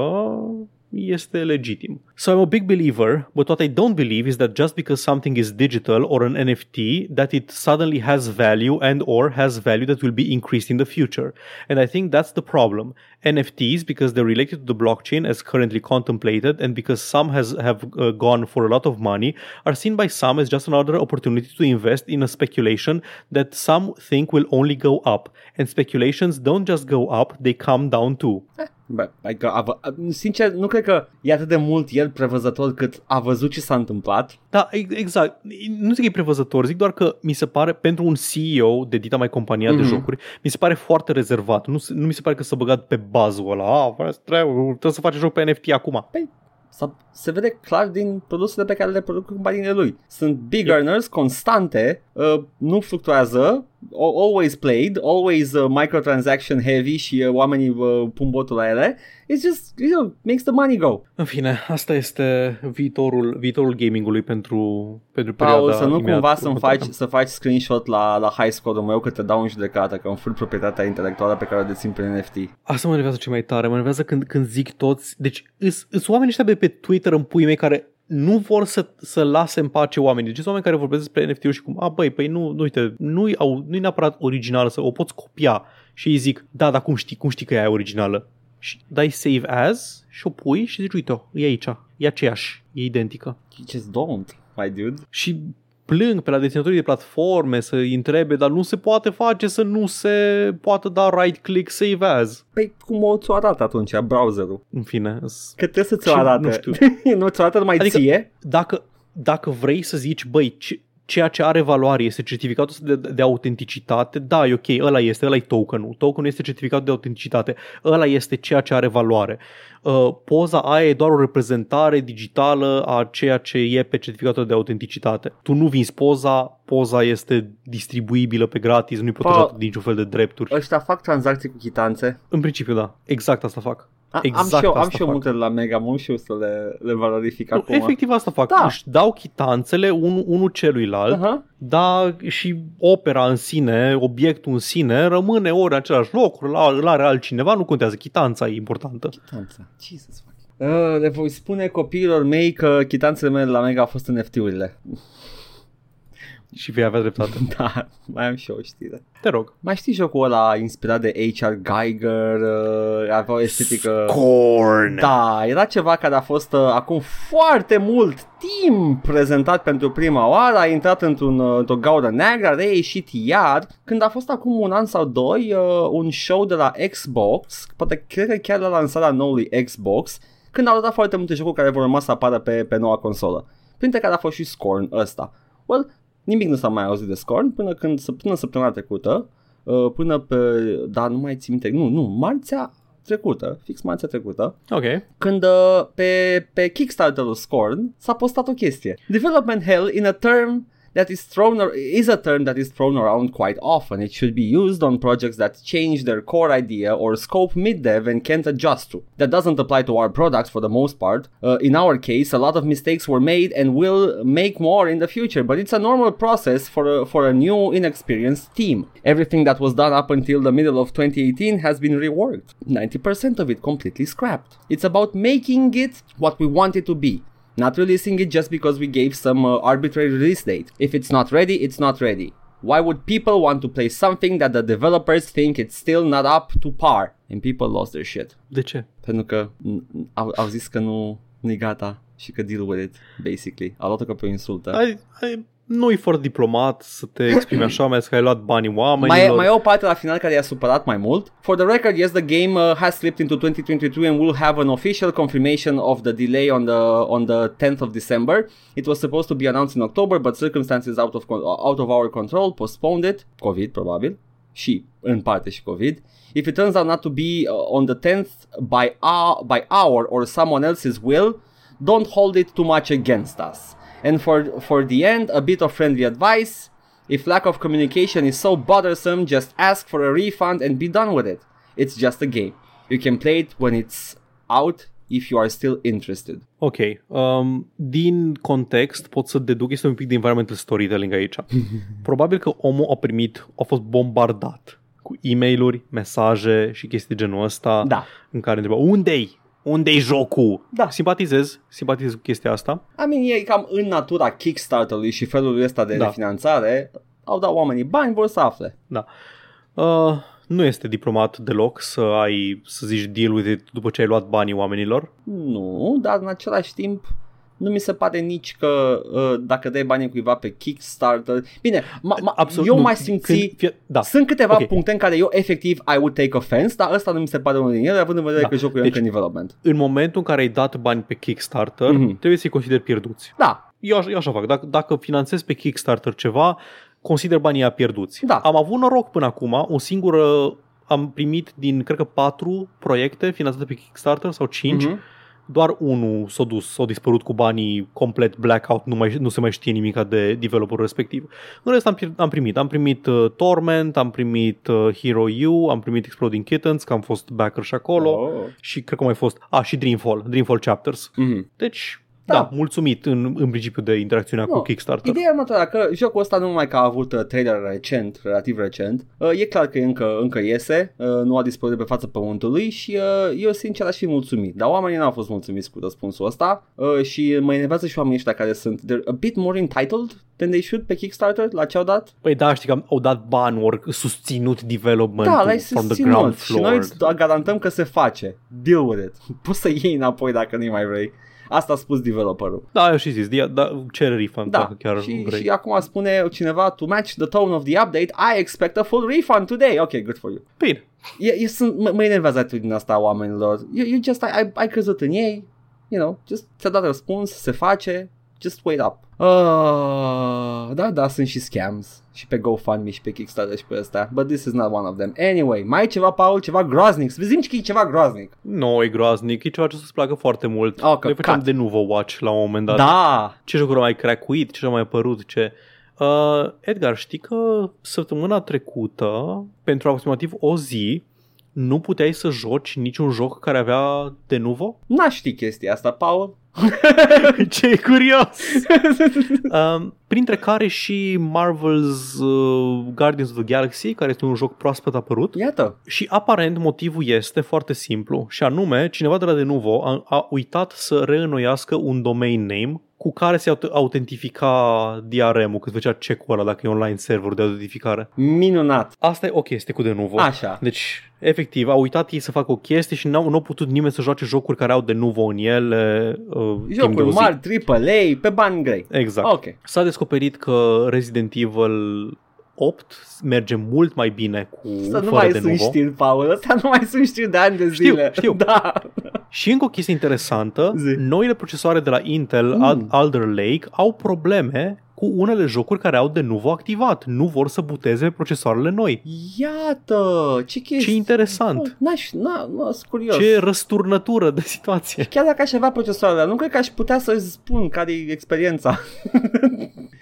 este legitim. So I'm a big believer, but what I don't believe is that just because something is digital or an NFT, that it suddenly has value and or has value that will be increased in the future. And I think that's the problem. NFTs, because they're related to the blockchain as currently contemplated, and because some has have uh, gone for a lot of money, are seen by some as just another opportunity to invest in a speculation that some think will only go up. And speculations don't just go up; they come down too. Bă, adică, a, vă- a, sincer, nu cred că e atât de mult el prevăzător cât a văzut ce s-a întâmplat. Da, e- exact. Nu zic că e prevăzător, zic doar că mi se pare, pentru un CEO de dita mai compania mm-hmm. de Mhm. jocuri, mi se pare foarte rezervat. Nu, se- nu mi se pare că s-a băgat pe bazul ăla. Ah, trebuie, trebuie să faci joc pe NFT acum. Sau se vede clar din produsele pe care le produc companiile lui. Sunt big earners, constante, uh, nu fluctuează, al- always played, always uh, microtransaction heavy și uh, oamenii uh, pun botul la ele. It's just, you know, makes the money go. În fine, asta este viitorul, viitorul gamingului pentru, pentru perioada Paul, să nu imediat cumva să următoare. faci, să faci screenshot la, la high score-ul meu că te dau în judecată, că îmi fur proprietatea intelectuală pe care o dețin prin NFT. Asta mă enervează ce mai tare, mă enervează când, când zic toți, deci sunt oamenii ăștia de pe Twitter în puii mei care nu vor să, să lase în pace oamenii. Deci sunt oameni care vorbesc despre NFT-uri și cum, a băi, păi nu, nu uite, nu-i, au, nu-i neapărat originală, să o poți copia. Și îi zic, da, dar cum știi, cum știi că e aia originală? Și dai save as și o pui și zici, uite-o, e aici, e aceeași, e identică. You just don't, my dude. Și plâng pe la deținătorii de platforme să îi întrebe, dar nu se poate face să nu se poată da right click save as. Păi cum o ți-o arată atunci browserul? În fine, s- Că trebuie să ți-o Ce- arate. nu știu. nu ți-o arată numai Adică- ție? dacă, dacă vrei să zici, băi, ce, ceea ce are valoare este certificatul ăsta de, de autenticitate, da, e ok, ăla este, ăla e tokenul. Tokenul este certificatul de autenticitate, ăla este ceea ce are valoare. Uh, poza aia e doar o reprezentare digitală a ceea ce e pe certificatul de autenticitate. Tu nu vinzi poza, poza este distribuibilă pe gratis, nu-i protejată Pa- de niciun fel de drepturi. Ăștia fac tranzacții cu chitanțe. În principiu, da. Exact asta fac. A, Exact am și eu, am asta și eu fac. multe la Mega, mult și eu să le, le valorific Nu, acum. efectiv asta fac. Da. Își dau chitanțele unul, unul celuilalt Aha. Da, și opera în sine, obiectul în sine, rămâne ori în același loc, îl îl are altcineva, nu contează, chitanța e importantă. Chitanța. Jesus fuck. Uh, le voi spune copiilor mei că chitanțele mele la Mega au fost NFT-urile. Și vei avea dreptate. Da, mai am și eu o știre. Te rog. Mai știi jocul ăla inspirat de H.R. Geiger? Uh, avea o estetică... Corn! Da, era ceva care a fost uh, acum foarte mult timp prezentat pentru prima oară, a intrat într-un, uh, într-o gaură neagră, a reieșit iar, când a fost acum un an sau doi uh, un show de la Xbox, poate cred că chiar la lansarea noului Xbox, când au dat foarte multe jocuri care vor urma să apară pe, pe noua consolă. Printre care a fost și Scorn ăsta. Well, nimic nu s-a mai auzit de Scorn până când, până săptămâna trecută, uh, până pe, da, nu mai țin minte, nu, nu, marțea trecută, fix marțea trecută, Ok. când uh, pe, pe Kickstarter-ul Scorn s-a postat o chestie. Development hell in a term that is thrown is a term that is thrown around quite often. It should be used on projects that change their core idea or scope mid-dev and can't adjust to. That doesn't apply to our products for the most part. Uh, in our case, a lot of mistakes were made and will make more in the future, but it's a normal process for a, for a new, inexperienced team. Everything that was done up until the middle of 2018 has been reworked. 90% of it completely scrapped. It's about making it what we want it to be. Not releasing it just because we gave some uh, arbitrary release date. If it's not ready, it's not ready. Why would people want to play something that the developers think it's still not up to par? And people lost their shit. De ce? Pentru că n- au, au zis că nu, nu-i gata și că deal with it, basically. Au luat-o ca pe o insultă. Ai, ai, nu e foarte diplomat să te exprimi așa, mai ales că ai luat banii Mai e, oamenilor. mai e o parte la final care i-a supărat mai mult. For the record, yes, the game uh, has slipped into 2022 and will have an official confirmation of the delay on the on the 10th of December. It was supposed to be announced in October, but circumstances out of con- out of our control postponed it. COVID, probabil. Și în parte și COVID. If it turns out not to be uh, on the 10th by our, by our or someone else's will, don't hold it too much against us. And for for the end, a bit of friendly advice. If lack of communication is so bothersome, just ask for a refund and be done with it. It's just a game. You can play it when it's out if you are still interested. Ok. Um, din context pot să deduc, este un pic de environmental storytelling aici. Probabil că omul a primit, a fost bombardat cu e mail mesaje și chestii de genul ăsta Da. în care întreba unde-i? Unde-i jocul? Da. Simpatizez, simpatizez cu chestia asta. I mean, e cam în natura Kickstarter-ului și felul ăsta de Da. refinanțare. Au dat oamenii bani, vor să afle. Uh, nu este diplomat deloc să ai, să zici deal with it după ce ai luat banii oamenilor. Nu, dar în același timp nu mi se pare nici că uh, dacă dai banii cuiva pe Kickstarter... Bine, ma, ma, Absolut, eu nu. mai simți... Când, fie, da, Sunt câteva Ok. puncte în care eu efectiv I would take offense, dar ăsta nu mi se pare unul din ele, având în vedere Da. că jocul e Deci- încă în development. în momentul în care ai dat bani pe Kickstarter, Mhm. trebuie să-i consideri pierduți. Da, Eu, aș- eu așa fac. Dacă, dacă finanțez pe Kickstarter ceva, consider banii aia pierduți. Da. Am avut noroc până acum, o singură am primit din, cred că, patru proiecte finanțate pe Kickstarter sau cinci. Mhm. Doar unul s-a dus, s-a dispărut cu banii complet blackout, nu, mai, nu se mai știe nimic de developerul respectiv. În rest am, pri- am primit. Am primit uh, Torment, am primit uh, Hero U, am primit Exploding Kittens, că am fost backer și acolo. Oh. Și cred că mai fost, a, și Dreamfall, Dreamfall Chapters. Mhm. Deci, Da. da, mulțumit în, în principiu de interacțiunea Nu, cu Kickstarter. Ideea e următoarea, că jocul ăsta nu numai că a avut uh, trailer recent, relativ recent, uh, e clar că încă, încă iese, uh, nu a dispărut de pe fața pământului și uh, eu sincer aș fi mulțumit. Dar oamenii n-au fost mulțumiți cu răspunsul ăsta uh, și mă enervează și oamenii ăștia care sunt they're a bit more entitled than they should pe Kickstarter la ce au dat. Păi da, știi că au dat bani, ori susținut development Da, l-ai from the ground susținut și floor. noi îți garantăm că se face. Deal with it. Poți să iei înapoi dacă nu mai vrei. Asta a spus developerul. Da, eu și zis, dia, da, cere refund Da, dacă chiar și, vrei. și acum spune cineva to match the tone of the update, I expect a full refund today. Ok, good for you. Bine, E, e, sunt, mă, mă enervează atitudinea asta a oamenilor. You, you just, ai, ai, ai crezut în ei, you know, just ți-a dat răspuns, se face, just wait up. Uh, da, da, sunt și scams și pe GoFundMe și pe Kickstarter și pe ăsta, but this is not one of them. Anyway, mai e ceva, Paul, ceva groaznic, să vedem că e ceva groaznic. nu e groaznic, e ceva ce o să-ți placă foarte mult. Oh, că Noi făceam cut. de Nuvo Watch la un moment dat. Da, Ce jocuri au mai cracuit, ce a mai apărut, ce... Uh, Edgar, știi că săptămâna trecută, pentru aproximativ o zi, nu puteai să joci niciun joc care avea de Nuvo? n-aș ști chestia asta, Paul. Ce curios! um, printre care și Marvel's uh, Guardians of the Galaxy, care este un joc proaspăt apărut. Iată, Și aparent motivul este foarte simplu și anume cineva de la Denuvo a, a uitat să reînnoiască un domain name cu care se aut- autentifica DRM-ul când făcea check-ul ăla dacă e online server de autentificare. minunat. Asta e o chestie cu Denuvo. Așa. Deci, efectiv, au uitat ei să facă o chestie și n-au, n-au putut nimeni să joace jocuri care au Denuvo în ele uh, timp de o Jocuri zi. mari, AAA, pe bani grei. Exact. Ok. S-a descoperit că Resident Evil 8 merge mult mai bine cu Să nu fără mai de sunt Nuvo. știri, Paul. Astea nu mai sunt știri de ani de Știu, zile. știu. Da. Și încă o chestie interesantă, Zi. noile procesoare de la Intel Mm. mm. Alder Lake au probleme cu unele jocuri care au de nuvo activat. Nu vor să buteze procesoarele noi. Iată, ce chestie. Ce interesant. N-aș, na, na, sunt curios. Ce răsturnătură de situație. Chiar dacă aș avea procesoarele, nu cred că aș putea să-ți spun care e experiența.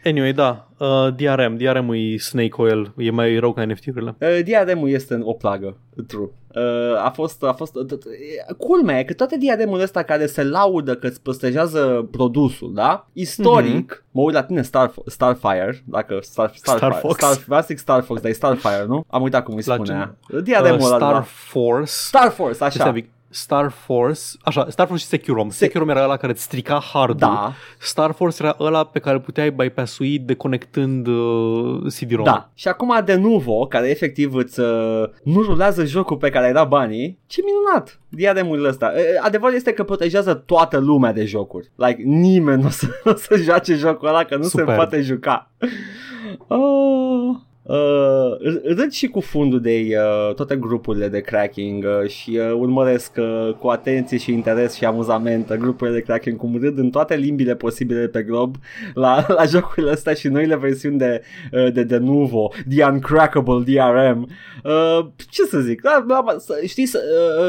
Anyway, da, uh, DRM, DRM e snake oil, e mai rău ca NFT-urile. Uh, diademul este o plagă, true. Uh, a fost, a fost, uh, uh, culmea e că toate diademurile ăsta care se laudă că îți păstrejează produsul, da? Istoric, Mhm. mă uit la tine Star, Starfire, dacă Star, Starfire, Star Fox. Star, vreau să zic Star Fox, dar e Starfire, nu? Am uitat cum îi La spunea. ce- Diademul Uh, ăla, Star da. Force. Star Force, Stai așa. un pic. Star Force, așa, Star Force și Securom. Securom era ăla care îți strica hardul. Da, Star Force era ăla pe care îl puteai bypass-ui deconectând uh, CD-ROM. da. Și acum de Nuvo, care efectiv îți uh, nu rulează jocul pe care ai dat banii, ce minunat diademurile ăsta. Uh, Adevărul este că protejează toată lumea de jocuri. Like, nimeni nu o să, o să joace jocul ăla, că nu Superb. se poate juca. Oh. Uh, râd și cu fundul de uh, toate grupurile de cracking uh, și uh, urmăresc uh, cu atenție și interes și amuzament uh, grupurile de cracking cum râd în toate limbile posibile pe glob la, la jocurile astea și noile versiuni de, uh, de de Nuvo, The Uncrackable DRM. Uh, ce să zic? Da, da, da, să- știi, să,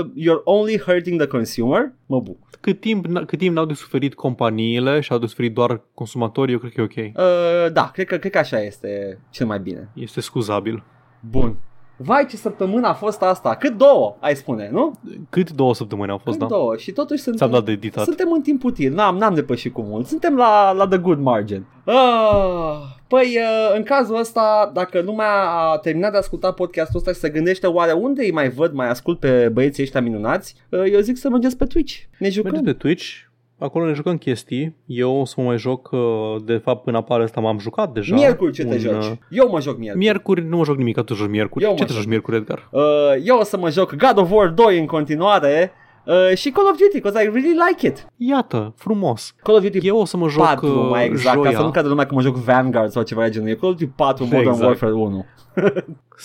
uh, you're only hurting the consumer? Mă bucur. Cât timp, n- cât timp n-au de suferit companiile și au de suferit doar consumatorii, eu cred că e ok. Uh, da, cred că, cred că așa este cel mai bine. Este scuzabil. Bun. Vai, ce săptămână a fost asta? Cât două, ai spune, nu? Cât două săptămâni au fost, Cât da? două. Și totuși Ți-am suntem, dat de editat. suntem în timp util. N-am, n-am depășit cu mult. Suntem la, la the good margin. Ah, Păi, uh, în cazul ăsta, dacă lumea a terminat de asculta podcastul ăsta și se gândește oare unde îi mai văd, mai ascult pe băieții ăștia minunați, uh, eu zic să mergeți pe Twitch. Ne jucăm. Mergeți pe Twitch, acolo ne jucăm chestii. Eu o să mă mai joc, uh, de fapt până apare asta m-am jucat deja. Miercuri ce te un, joci? uh, Eu mă joc miercuri. Miercuri nu mă joc nimic, tu joci miercuri. Eu mă Ce te joc. joci miercuri, Edgar? Uh, eu o să mă joc God of War 2 în continuare uh, și Call of Duty, because I really like it. Iată, frumos. Call of Duty Eu o să mă joc 4 uh, mai exact, joia. ca să nu cadă lumea că mă joc Vanguard sau ceva de genul. E Call of Duty 4 Modern Exact. Warfare 1.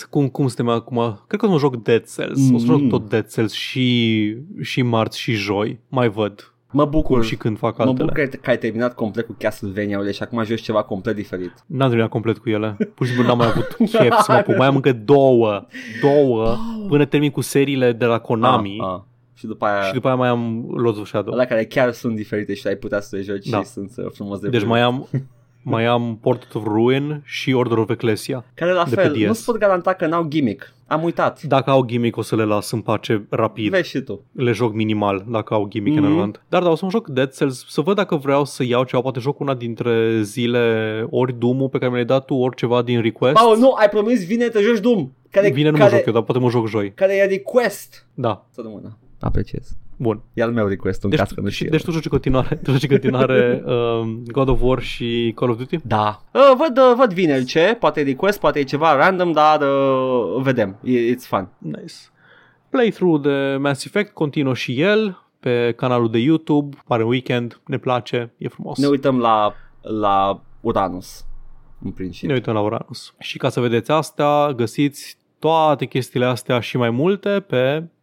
Cum, cum suntem acum? Cred că o să mă joc Dead Cells. O să Mm. joc tot Dead Cells și, și marți și joi. Mai văd Mă cum bucur și când fac Mă altele. bucur că ai, că ai terminat complet cu Castlevania-urile și acum joci ceva complet diferit. N-am terminat complet cu ele. Pur și simplu n-am mai avut chef să mă apuc. Mai am încă două. Două. Până termin cu seriile de la Konami. Ah, ah. Și după aia, Și după aia mai am Lords of Shadow. alea care chiar sunt diferite și ai putea să le joci Da. și sunt uh, frumos de Deci văzut. mai am mai am Portrait of Ruin și Order of Ecclesia. Care la de pe fel, DS. nu-ți pot garanta că n-au gimmick. Am uitat. Dacă au gimmick o să le las în pace rapid. Vezi și tu. Le joc minimal dacă au gimmick Mhm. mm-hmm. relevant. Dar da, o să mă joc Dead Cells să văd dacă vreau să iau ceva, poate joc una dintre zile, ori Doom-ul pe care mi l-ai dat tu, ori ceva din request. Paul, nu, ai promis vine te joci Doom. Care, Vine nu care, mă joc eu, dar poate mă joc joi. Care e request. Da, Să rămână. Apreciez. bun. E al meu request în Deci, caz că nu și, știu. deci tu joci în continuare, tu joci în continuare um, God of War și Call of Duty? Da. Uh, văd, uh, văd vineri ce, poate e request, poate e ceva random, dar uh, vedem. E, it's fun. Nice. Playthrough de Mass Effect continuă și el pe canalul de YouTube, pare weekend, ne place, e frumos. Ne uităm la, la Uranus, în principiu. ne uităm la Uranus. Și ca să vedeți asta, găsiți toate chestiile astea și mai multe pe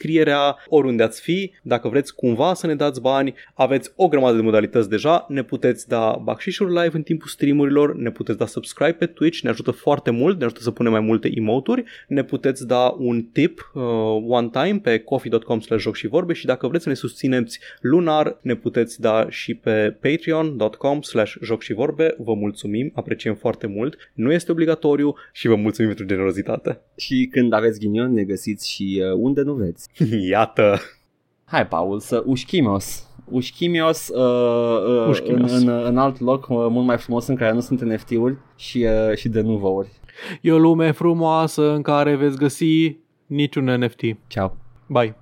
descrierea oriunde ați fi. Dacă vreți cumva să ne dați bani, aveți o grămadă de modalități deja. Ne puteți da bacșișuri live în timpul streamurilor, ne puteți da subscribe pe Twitch, ne ajută foarte mult, ne ajută să punem mai multe emoturi, ne puteți da un tip uh, one time pe coffee.com slash joc și vorbe și dacă vreți să ne susțineți lunar, ne puteți da și pe patreon.com slash joc și vorbe. Vă mulțumim, apreciem foarte mult, nu este obligatoriu și vă mulțumim pentru generozitate. Și când aveți ghinion, ne găsiți și uh, unde nu vreți. Iată! Hai, Paul, să ușchimios. Ușchimios, uh, uh, Ușchimios. În, în, în alt loc uh, mult mai frumos în care nu sunt NFT-uri și, uh, și de nuvouri. E o lume frumoasă în care veți găsi niciun NFT. Ciao. Bye!